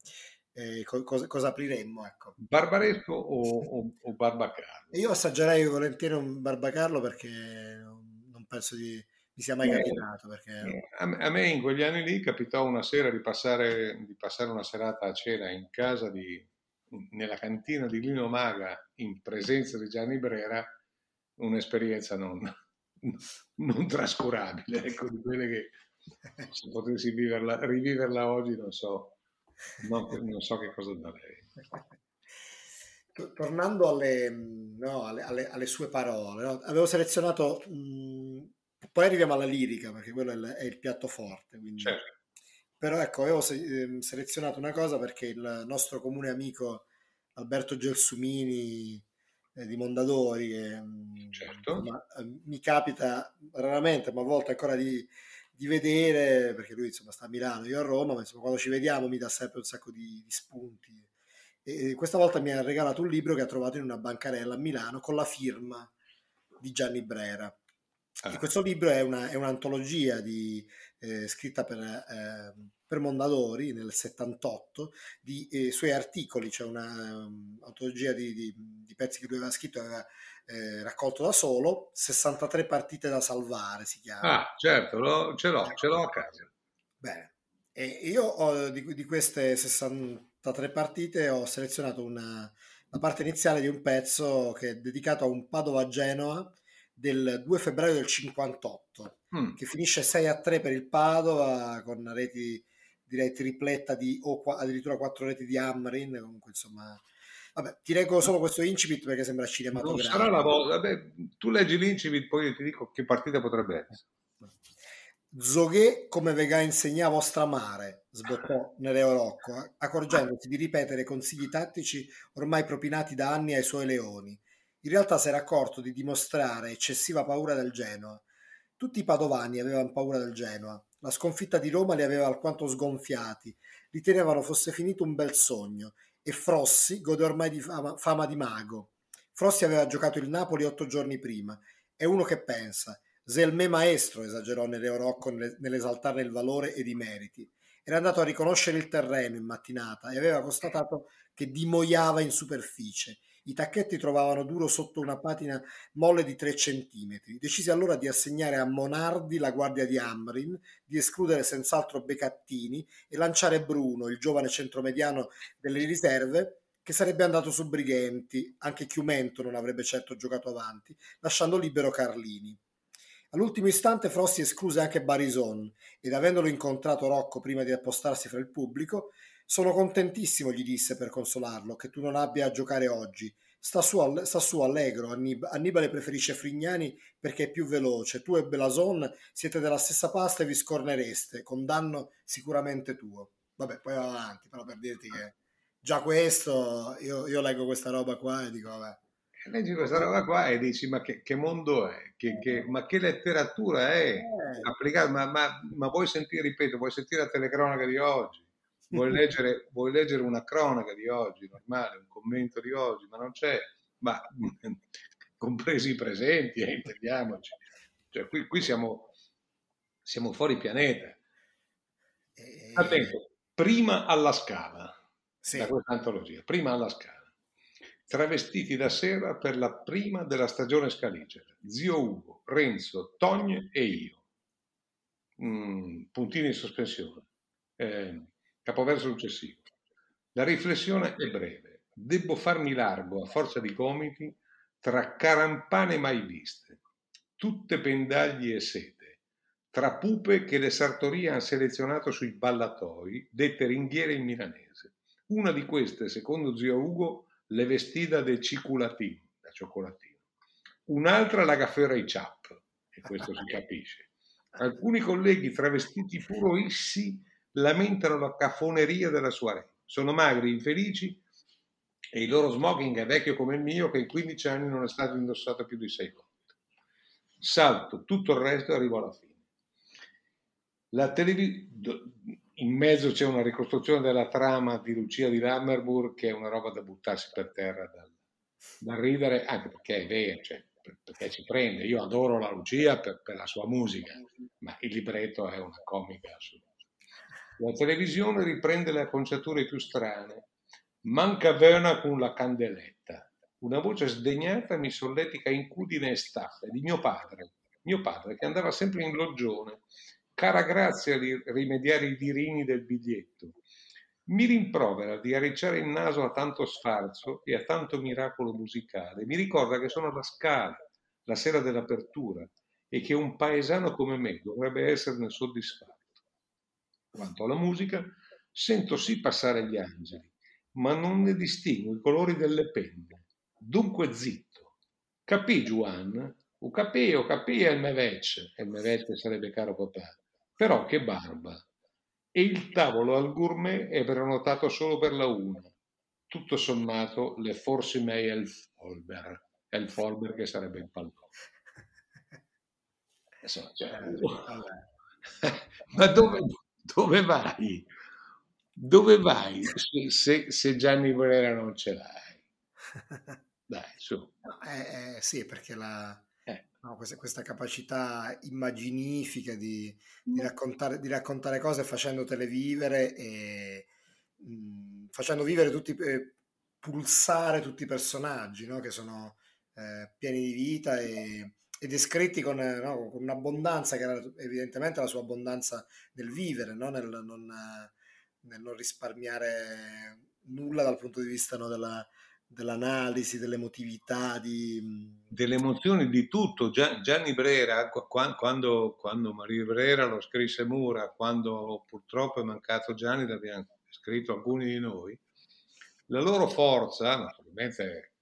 eh, co- cosa, cosa, apriremmo? Ecco. Barbaresco o, *laughs* o, o Barbacarlo? Io assaggerei volentieri un Barbacarlo perché non penso di mi sia mai capitato. Perché... A me in quegli anni lì capitò una sera di passare, di passare una serata a cena in casa di, nella cantina di Lino Maga in presenza di Gianni Brera, un'esperienza non, *laughs* non trascurabile, ecco, di quelle che se potessi viverla, riviverla oggi non so, non, non so che cosa darei. Tornando alle, no, alle, alle, alle, sue parole, no? avevo selezionato mh, poi arriviamo alla lirica, perché quello è il, è il piatto forte. Quindi... Certo. Però ecco, avevo se- ehm, selezionato una cosa perché il nostro comune amico Alberto Gelsumini eh, di Mondadori, che, mm, certo. insomma, eh, mi capita raramente, ma a volte ancora di, di, vedere, perché lui insomma sta a Milano, io a Roma, ma insomma quando ci vediamo mi dà sempre un sacco di, di spunti. E questa volta mi ha regalato un libro che ha trovato in una bancarella a Milano con la firma di Gianni Brera. Ah. questo libro è, una, è un'antologia di, eh, scritta per, eh, per, Mondadori nel 78 di eh, suoi articoli, c'è cioè un'antologia um, di, di, di, pezzi che lui aveva scritto, aveva eh, raccolto da solo, 63 partite da salvare si chiama. Ah, certo, lo, ce l'ho, ce l'ho a casa. Bene, e io ho, di, di, queste 63 partite ho selezionato una, la parte iniziale di un pezzo che è dedicato a un Padova-Genoa del 2 febbraio del 58, mm. che finisce 6 a 3 per il Padova con reti direi tripletta di o qua, addirittura 4 reti di Amrin, comunque insomma Vabbè, ti leggo solo questo incipit perché sembra cinematografico. Non sarà la volta. Vabbè, tu leggi l'incipit, poi ti dico che partita potrebbe essere. Zoghe come vega insegna a vostra mare, sbottò Nereo Rocco, accorgendosi di ripetere consigli tattici ormai propinati da anni ai suoi leoni. In realtà si era accorto di dimostrare eccessiva paura del Genoa. Tutti i padovani avevano paura del Genoa. La sconfitta di Roma li aveva alquanto sgonfiati. Ritenevano fosse finito un bel sogno e Frossi gode ormai di fama, fama di mago. Frossi aveva giocato il Napoli otto giorni prima. È uno che pensa. Me maestro, esagerò Nereo Rocco nell'esaltarne il valore ed i meriti. Era andato a riconoscere il terreno in mattinata e aveva constatato che dimoiava in superficie i tacchetti trovavano duro sotto una patina molle di 3 centimetri. Decise allora di assegnare a Monardi la guardia di Amrin, di escludere senz'altro Becattini e lanciare Bruno, il giovane centromediano delle riserve, che sarebbe andato su Brighenti, anche Chiumento non avrebbe certo giocato avanti, lasciando libero Carlini. All'ultimo istante Frossi escluse anche Barison ed avendolo incontrato Rocco prima di appostarsi fra il pubblico, sono contentissimo, gli disse per consolarlo, che tu non abbia a giocare oggi. Sta su, sta su allegro. Annib- Annibale preferisce Frignani perché è più veloce. Tu e Belason siete della stessa pasta e vi scornereste. Condanno sicuramente tuo. Vabbè, poi va avanti, però per dirti che già questo, io, io leggo questa roba qua e dico, vabbè. Leggi questa roba qua e dici, ma che, che mondo è? Che, che, ma che letteratura è eh. applicata? Ma, ma, ma vuoi sentire, ripeto, vuoi sentire la telecronaca di oggi? Vuoi *laughs* leggere, vuoi leggere una cronaca di oggi, normale, un commento di oggi, ma non c'è, ma *laughs* compresi i presenti, eh, intendiamoci. Cioè, qui, qui siamo, siamo, fuori pianeta. Attento, prima alla scala, sì. da questa antologia, prima alla scala. travestiti da sera per la prima della stagione scaligera. Zio Ugo, Renzo, Togne e io. Mm, puntini in sospensione. Eh, capoverso successivo. La riflessione è breve. Debbo farmi largo a forza di gomiti tra carampane mai viste, tutte pendagli e sete, tra pupe che le sartorie hanno selezionato sui ballatoi, dette ringhiere in milanese. Una di queste, secondo zio Ugo, le vestida del ciculatino, da cioccolatino. Un'altra la gaffera i chap, e questo si *laughs* capisce. Alcuni colleghi travestiti puro issi lamentano la cafoneria della soirée. Sono magri, infelici e il loro smoking è vecchio come il mio che in 15 anni non è stato indossato più di 6 volte. Salto tutto il resto e arrivo alla fine. Televi- in mezzo c'è una ricostruzione della trama di Lucia di Lammerburg che è una roba da buttarsi per terra dal, da ridere, anche perché è vero, cioè, perché ci prende. Io adoro la Lucia per, per, la sua musica, ma il libretto è una comica assoluta. La televisione riprende le acconciature più strane. Manca Verna con la candeletta. Una voce sdegnata mi solletica incudine e staffe di mio padre, mio padre che andava sempre in loggione Cara grazia di rimediare i dirini del biglietto. Mi rimprovera di arricciare il naso a tanto sfarzo e a tanto miracolo musicale. Mi ricorda che sono alla Scala, la sera dell'apertura, e che un paesano come me dovrebbe esserne soddisfatto. Quanto alla musica, sento sì passare gli angeli, ma non ne distingo i colori delle penne. Dunque zitto. Capì, Juan? O capì, o capì il mevece, e il mevece sarebbe caro papà. Però che barba! E il tavolo al gourmet è prenotato solo per la una. Tutto sommato, le forse mei Elfolber, Elfolber che sarebbe il pallone. *laughs* Insomma, cioè, *laughs* ma dove, dove, vai? Dove vai se, se, Gianni Brera non ce l'hai? Dai, su. Eh, eh, sì, perché la, no? questa, questa, capacità immaginifica di, di, raccontare, di, raccontare, cose facendotele vivere e mh, mhmm, facendo vivere tutti, eh, pulsare tutti i personaggi no? che sono eh, pieni di vita e, e descritti con, no? con, un'abbondanza che era evidentemente la sua abbondanza nel vivere, no? nel, non, nel, non, risparmiare nulla dal punto di vista della, dell'analisi, dell'emotività, di... Delle emozioni di tutto. Gianni Brera, quando, quando Maria Brera lo scrisse Mura, quando purtroppo è mancato Gianni, l'abbiamo scritto alcuni di noi, la loro forza, naturalmente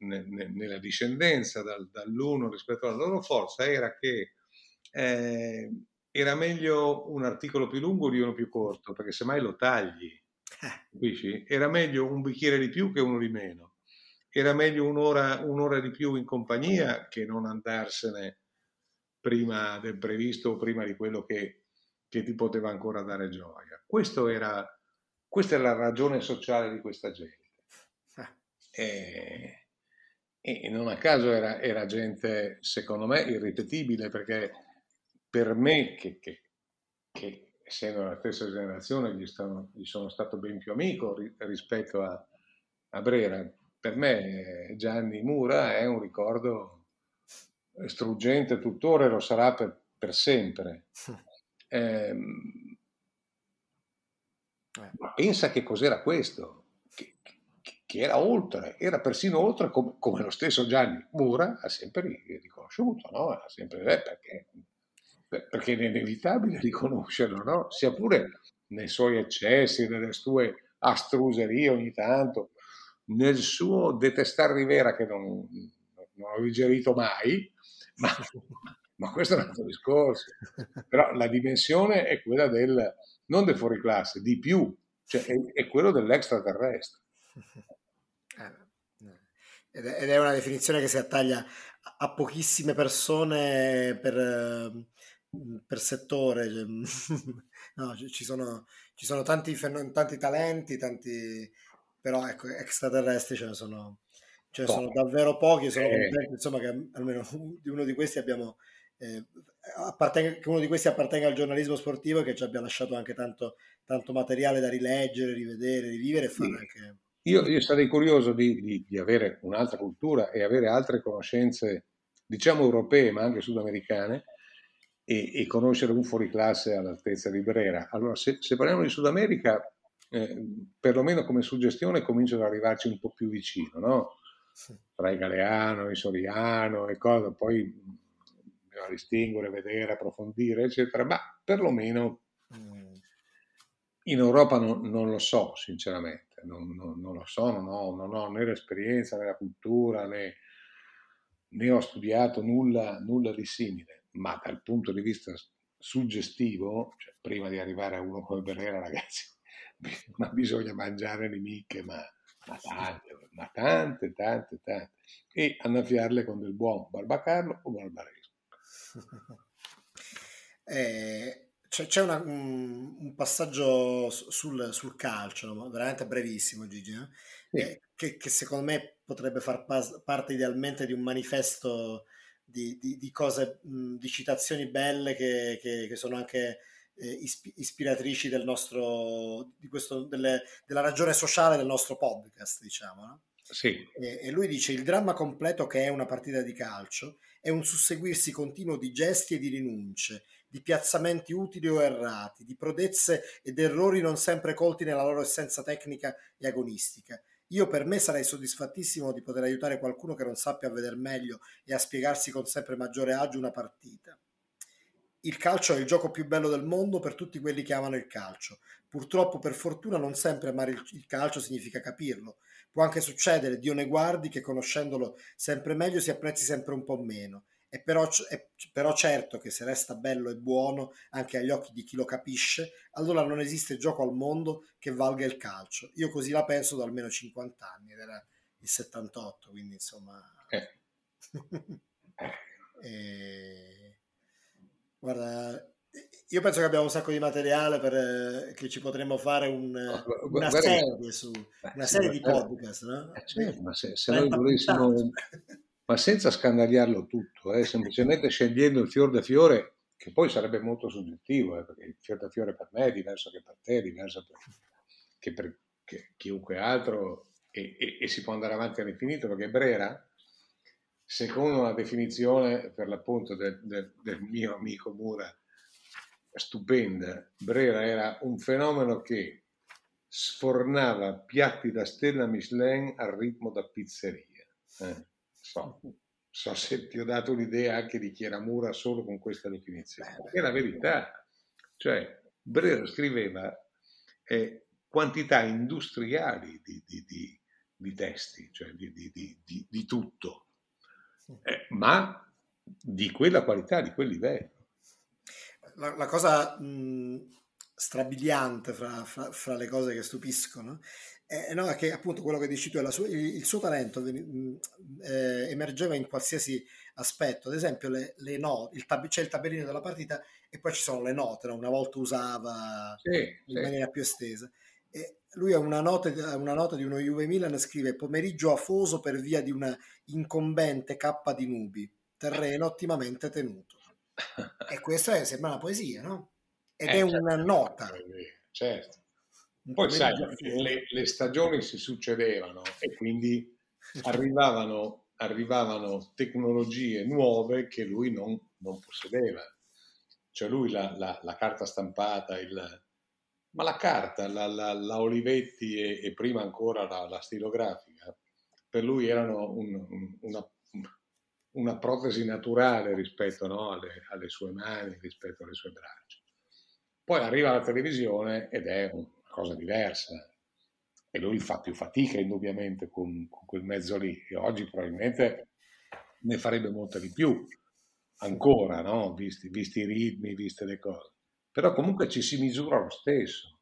nella discendenza dal, dall'uno rispetto alla loro forza, era che eh, era meglio un articolo più lungo di uno più corto, perché semmai lo tagli. Eh. Capisci? Era meglio un bicchiere di più che uno di meno era meglio un'ora, un'ora di più in compagnia che non andarsene prima del previsto o prima di quello che, che ti poteva ancora dare gioia. Era, questa è la ragione sociale di questa gente. E, e non a caso era, era, gente, secondo me, irripetibile, perché per me, che, che, che essendo la stessa generazione, gli, stanno, gli, sono stato ben più amico rispetto a, a Brera, per me Gianni Mura è un ricordo struggente tuttora e lo sarà per, per sempre. *laughs* Eh, ma pensa che cos'era questo, che, era oltre, era persino oltre come, come, lo stesso Gianni Mura ha sempre riconosciuto, no? ha sempre detto perché, perché è inevitabile *laughs* riconoscerlo, no? sia pure nei suoi eccessi, nelle sue astruserie ogni tanto, nel suo detestare Rivera che non, non ho digerito mai, ma, ma, questo è un altro discorso. Però la dimensione è quella del, non del fuoriclasse, di più, cioè è, è quello dell'extraterrestre. Ed è una definizione che si attaglia a pochissime persone per, per settore. Cioè, *laughs* no, ci, sono, ci sono tanti, tanti talenti, tanti, però ecco, extraterrestri ce ne sono, ce ne sono davvero pochi, sono eh. contento insomma che almeno *laughs* di uno di questi abbiamo, eh, che uno di questi appartenga al giornalismo sportivo e che ci abbia lasciato anche tanto, tanto materiale da rileggere, rivedere, rivivere e fare sì. anche... io, io sarei curioso di, di, di, avere un'altra cultura e avere altre conoscenze, diciamo europee, ma anche sudamericane, e, e conoscere un fuoriclasse all'altezza di Brera. Allora, se, se parliamo di Sud America, eh, perlomeno come suggestione comincio ad arrivarci un po' più vicino, no? Tra il Galeano, il Soriano e cosa, poi bisogna distinguere, vedere, approfondire, eccetera, ma perlomeno mm. in Europa non, non lo so, sinceramente non, non, non lo so, non ho, non ho, né l'esperienza né la cultura né, né ho studiato nulla, nulla, di simile, ma dal punto di vista suggestivo, cioè prima di arrivare a uno come Berrera, ragazzi, *laughs* ma bisogna mangiare le miche, ma, ma tante, ma tante, tante, tante, e annaffiarle con del buon barbacarlo o barbaresco. *laughs* Eh, c'è, c'è una, un, un, passaggio sul, sul calcio, veramente brevissimo Gigi, no? sì. eh, che, che, secondo me potrebbe far pas- parte idealmente di un manifesto di, di, di cose, mh, di citazioni belle che, che, che sono anche eh, isp- ispiratrici del nostro, di questo, delle, della ragione sociale del nostro podcast, diciamo. No? Sì. E, e lui dice il dramma completo che è una partita di calcio è un susseguirsi continuo di gesti e di rinunce, di piazzamenti utili o errati, di prodezze ed errori non sempre colti nella loro essenza tecnica e agonistica. Io per me sarei soddisfattissimo di poter aiutare qualcuno che non sappia vedere meglio e a spiegarsi con sempre maggiore agio una partita. Il calcio è il gioco più bello del mondo per tutti quelli che amano il calcio. Purtroppo, per fortuna, non sempre amare il calcio significa capirlo. Può anche succedere, Dio ne guardi, che conoscendolo sempre meglio si apprezzi sempre un po' meno. È però, è però certo che se resta bello e buono anche agli occhi di chi lo capisce, allora non esiste gioco al mondo che valga il calcio. Io così la penso da almeno 50 anni, ed era il 78, quindi insomma... Eh. *laughs* e... Guarda, io penso che abbiamo un sacco di materiale per, eh, che ci potremmo fare un, una serie su una serie di podcast, no? Eh, certo, ma se, se noi volessimo ma senza scandagliarlo tutto, eh, semplicemente scegliendo il fior da fiore, che poi sarebbe molto soggettivo, eh, perché il fior da fiore per me è diverso che per te, è diverso per, che per che chiunque altro, e, e, e, si può andare avanti all'infinito, perché Brera, secondo la definizione per l'appunto del, del, del mio amico Mura, stupenda, Brera era un fenomeno che sfornava piatti da stella Michelin al ritmo da pizzeria. Eh so, so se ti ho dato l'idea anche di chi era Mura solo con questa definizione. È la verità. Cioè, Brera scriveva eh, quantità industriali di, di, di, di testi, cioè di, tutto, eh, ma di quella qualità, di quel livello. La, la cosa mh, strabiliante fra, fra, fra, le cose che stupiscono eh, no, è che appunto quello che dici tu, è sua, il, suo talento eh, emergeva in qualsiasi aspetto, ad esempio le, le note, il tab- c'è il tabellino della partita e poi ci sono le note, no? una volta usava sì, in sì. maniera più estesa. E lui ha una nota, una nota di uno Juve Milan, scrive pomeriggio afoso per via di una incombente cappa di nubi, terreno ottimamente tenuto. *laughs* E questa sembra una poesia, no? Ed eh, è certo. una nota. Certo poi sai, le, le, stagioni si succedevano e quindi *laughs* arrivavano, arrivavano tecnologie nuove che lui non, non possedeva. Cioè lui la, la, la carta stampata, il, ma la carta, la, la Olivetti e, e, prima ancora la, stilografica, per lui erano un, un, una, una, protesi naturale rispetto no, alle, alle, sue mani, rispetto alle sue braccia. Poi arriva la televisione ed è un, cosa diversa. E lui fa più fatica indubbiamente con, con quel mezzo lì e oggi probabilmente ne farebbe molta di più ancora, no? visti, visti, i ritmi, viste le cose. Però comunque ci si misura lo stesso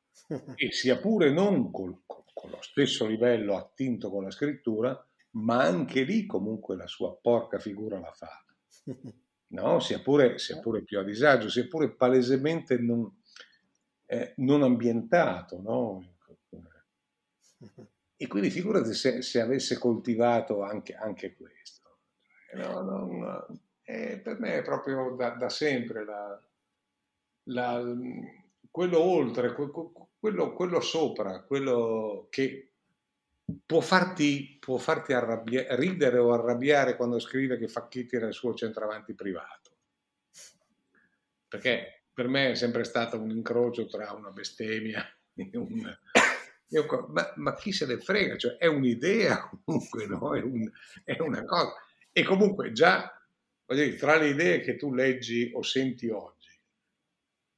e *laughs* sia pure non col, con lo stesso livello attinto con la scrittura, ma anche lì comunque la sua porca figura la fa. *laughs* No? Sia, pure, sia pure più a disagio, sia pure palesemente non, eh, non ambientato, no? *laughs* E quindi figurati se, se avesse coltivato anche, anche questo. No, no, eh, per me è proprio da, da sempre la, la, quello oltre, quello, quello, sopra, quello che può farti, può farti arrabbia- ridere o arrabbiare quando scrive che Facchetti era il suo centravanti privato. Perché per me è sempre stato un incrocio tra una bestemmia e un... *coughs* Ma, ma, chi se ne frega? Cioè, è un'idea comunque, no? È, un, è una cosa. E comunque già, dire, tra le idee che tu leggi o senti oggi,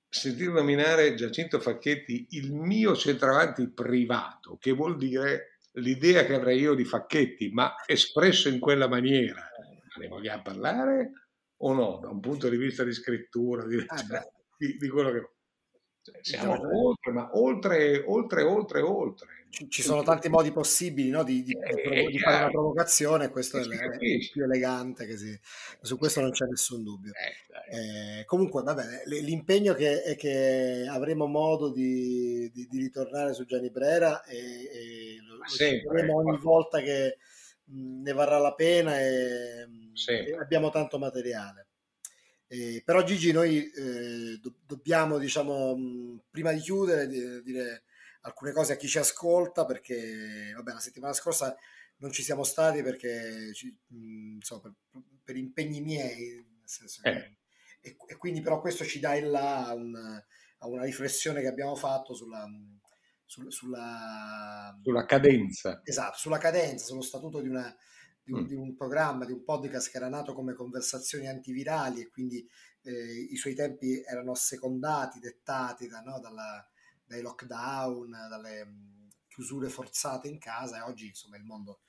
sentire nominare Giacinto Facchetti il mio centravanti privato, che vuol dire l'idea che avrei io di Facchetti, ma espresso in quella maniera, ne vogliamo parlare o no? Da un punto di vista di scrittura, di, ah, di, di quello che... Cioè, siamo oltre, ma oltre, oltre, oltre, oltre. Ci sono tanti modi possibili no? di, di, eh, di, fare una provocazione, questo è, il più elegante, che si, su questo non c'è nessun dubbio. Eh, eh, comunque, va bene, l'impegno che, è che avremo modo di, ritornare su Gianni Brera e, e lo, lo ogni volta che mh, ne varrà la pena e, e abbiamo tanto materiale. Eh, però Gigi noi eh, do- dobbiamo, diciamo, mh, prima di chiudere, di, dire alcune cose a chi ci ascolta, perché vabbè, la settimana scorsa non ci siamo stati perché ci, mh, insomma, per, per, impegni miei, che, eh. e, e, quindi però questo ci dà il là a, un, a una riflessione che abbiamo fatto sulla, sulla, sulla, sulla cadenza. Esatto, sulla cadenza, sullo statuto di una di un, mm. di un, programma, di un podcast che era nato come conversazioni antivirali e quindi eh, i suoi tempi erano secondati, dettati da, no, dalla, dai lockdown, dalle mh, chiusure forzate in casa e oggi insomma il mondo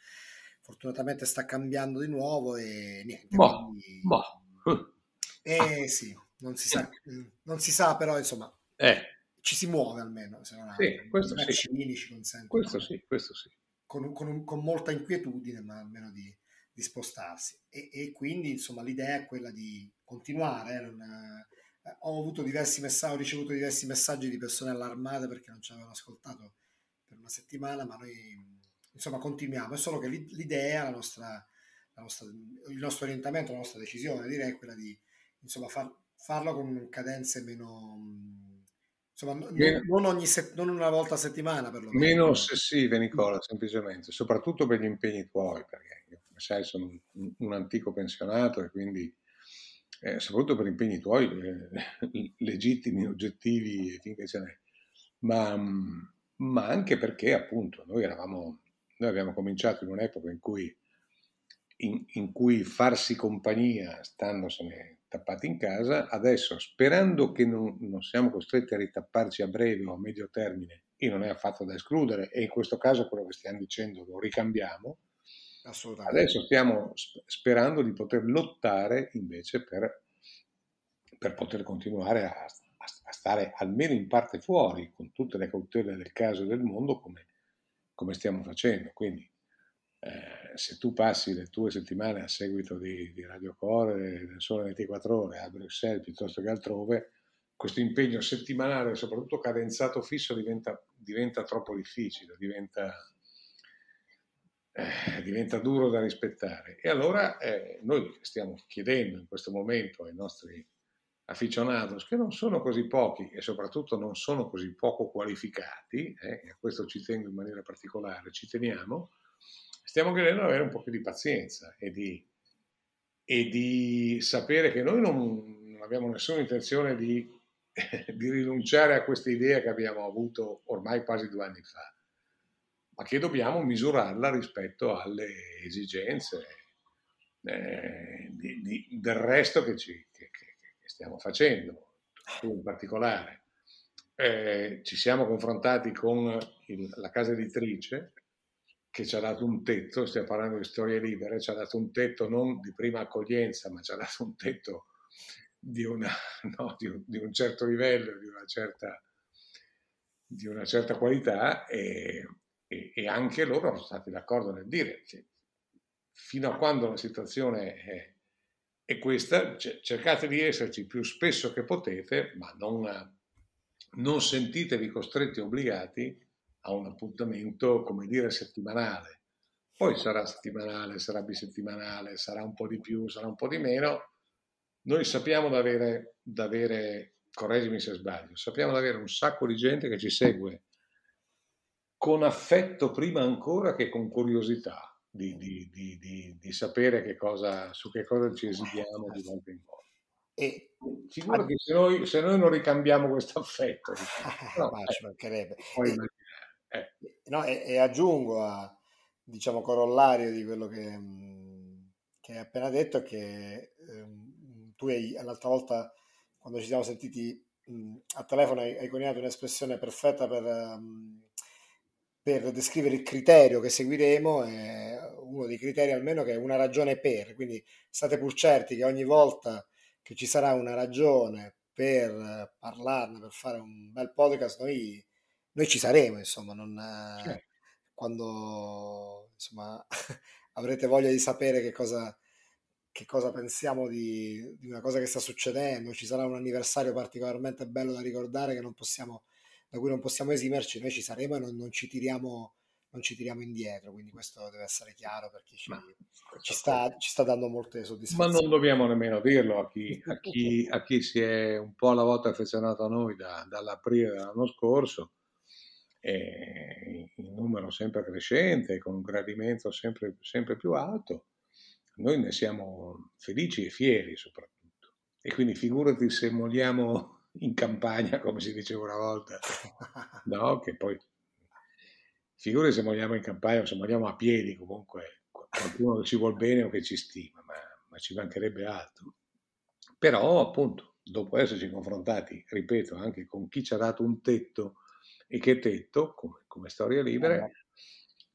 fortunatamente sta cambiando di nuovo e niente. Boh, quindi... boh. Eh sì, non si sa, mm, non si sa però insomma eh. ci si muove almeno. Se non sì, questo sì. Ci questo sì, questo sì con, con, con molta inquietudine, ma almeno di, di spostarsi. E, e, quindi, insomma, l'idea è quella di continuare. Eh, non, eh, ho avuto diversi messaggi, ho ricevuto diversi messaggi di persone allarmate perché non ci avevano ascoltato per una settimana, ma noi insomma continuiamo. È solo che l'idea, la nostra, la nostra, il nostro orientamento, la nostra decisione, direi, è quella di insomma, far, farlo con cadenze meno Insomma, non, non, ogni se- non una volta a settimana per lo Meno. Ossessive, Nicola, semplicemente, soprattutto per gli impegni tuoi, perché io, come sai, sono un, un antico pensionato e quindi, eh, soprattutto per gli impegni tuoi, eh, *laughs* legittimi, oggettivi, finché ce n'è, ma, ma anche perché, appunto, noi eravamo, noi abbiamo cominciato in un'epoca in cui, in, in cui farsi compagnia, standosene tappati in casa, adesso sperando che non, non, siamo costretti a ritapparci a breve o a medio termine, e non è affatto da escludere, e in questo caso quello che stiamo dicendo lo ricambiamo, adesso stiamo sperando di poter lottare invece per, per poter continuare a, a, stare almeno in parte fuori, con tutte le cautele del caso e del mondo, come, come stiamo facendo. Quindi eh, se tu passi le tue settimane a seguito di, di Radio Core, del Sole 24 Ore a Bruxelles piuttosto che altrove, questo impegno settimanale, soprattutto cadenzato fisso, diventa, diventa troppo difficile, diventa, eh, diventa, duro da rispettare. E allora eh, noi stiamo chiedendo in questo momento ai nostri aficionados, che non sono così pochi e soprattutto non sono così poco qualificati, eh, a questo ci tengo in maniera particolare, ci teniamo, stiamo chiedendo di avere un po' più di pazienza e di, e di sapere che noi non, non abbiamo nessuna intenzione di, *laughs* di, rinunciare a questa idea che abbiamo avuto ormai quasi due anni fa, ma che dobbiamo misurarla rispetto alle esigenze eh, di, di, del resto che, ci, che, che, che, stiamo facendo, tu in particolare. Eh, ci siamo confrontati con il, la casa editrice che ci ha dato un tetto, stiamo parlando di storie libere, ci ha dato un tetto non di prima accoglienza, ma ci ha dato un tetto di, una, *laughs* no, di, un, di un, certo livello, di una certa, di una certa qualità e, e, e, anche loro sono stati d'accordo nel dire che fino a quando la situazione è, è questa, cercate di esserci più spesso che potete, ma non, non sentitevi costretti e obbligati a un appuntamento, come dire, settimanale. Poi sarà settimanale, sarà bisettimanale, sarà un po' di più, sarà un po' di meno. Noi sappiamo di avere, correggimi se sbaglio, sappiamo di avere un sacco di gente che ci segue con affetto prima ancora che con curiosità di, di, di, di sapere che cosa, su che cosa ci esibiamo di volta in volta. E figurati se noi, se noi non ricambiamo questo affetto. *laughs* No, ma ci mancherebbe. E, eh. no, e, e, aggiungo a, diciamo, corollario di quello che, che hai appena detto, che ehm, tu hai, l'altra volta, quando ci siamo sentiti mh, a telefono, hai, hai coniato un'espressione perfetta per... Um, per descrivere il criterio che seguiremo, è uno dei criteri almeno che è una ragione per, quindi state pur certi che ogni volta che ci sarà una ragione per parlarne, per fare un bel podcast, noi, noi ci saremo, insomma, non, certo. quando insomma, *laughs* avrete voglia di sapere che cosa, che cosa pensiamo di, di, una cosa che sta succedendo, ci sarà un anniversario particolarmente bello da ricordare che non possiamo, da cui non possiamo esimerci, noi ci saremo e non, non ci tiriamo non ci tiriamo indietro, quindi questo deve essere chiaro perché ci, ci, sta, ci sta, dando molte soddisfazioni. Ma non dobbiamo nemmeno dirlo a chi, a *laughs* chi, a chi si è un po' alla volta affezionato a noi da, dall'aprile dell'anno scorso, in numero sempre crescente, con un gradimento sempre, sempre più alto, noi ne siamo felici e fieri soprattutto. E quindi figurati se moliamo *laughs* in campagna, come si diceva una volta, *laughs* no? che poi figure se moriamo in campagna o se moriamo a piedi comunque qualcuno che ci vuol bene o che ci stima, ma, ma ci mancherebbe altro. Però appunto, dopo esserci confrontati, ripeto, anche con chi ci ha dato un tetto e che tetto, come, come storie libere,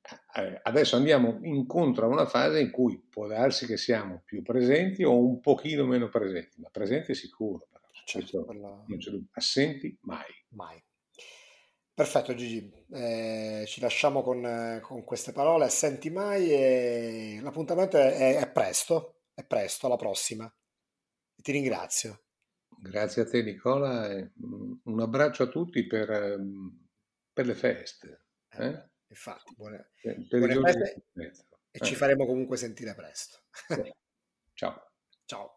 eh, eh, adesso andiamo incontro a una fase in cui può darsi che siamo più presenti o un pochino meno presenti, ma presenti sicuro, però. Certo, quella... non c'è dubbio. assenti mai. Mai. Perfetto Gigi, eh, ci lasciamo con, con, queste parole, senti mai e l'appuntamento è, è, presto, è presto, alla prossima. Ti ringrazio. Grazie a te Nicola, un abbraccio a tutti per, per le feste. Eh? Eh, infatti, buone, per, buone feste e ci faremo comunque sentire presto. *laughs* Ciao. Ciao.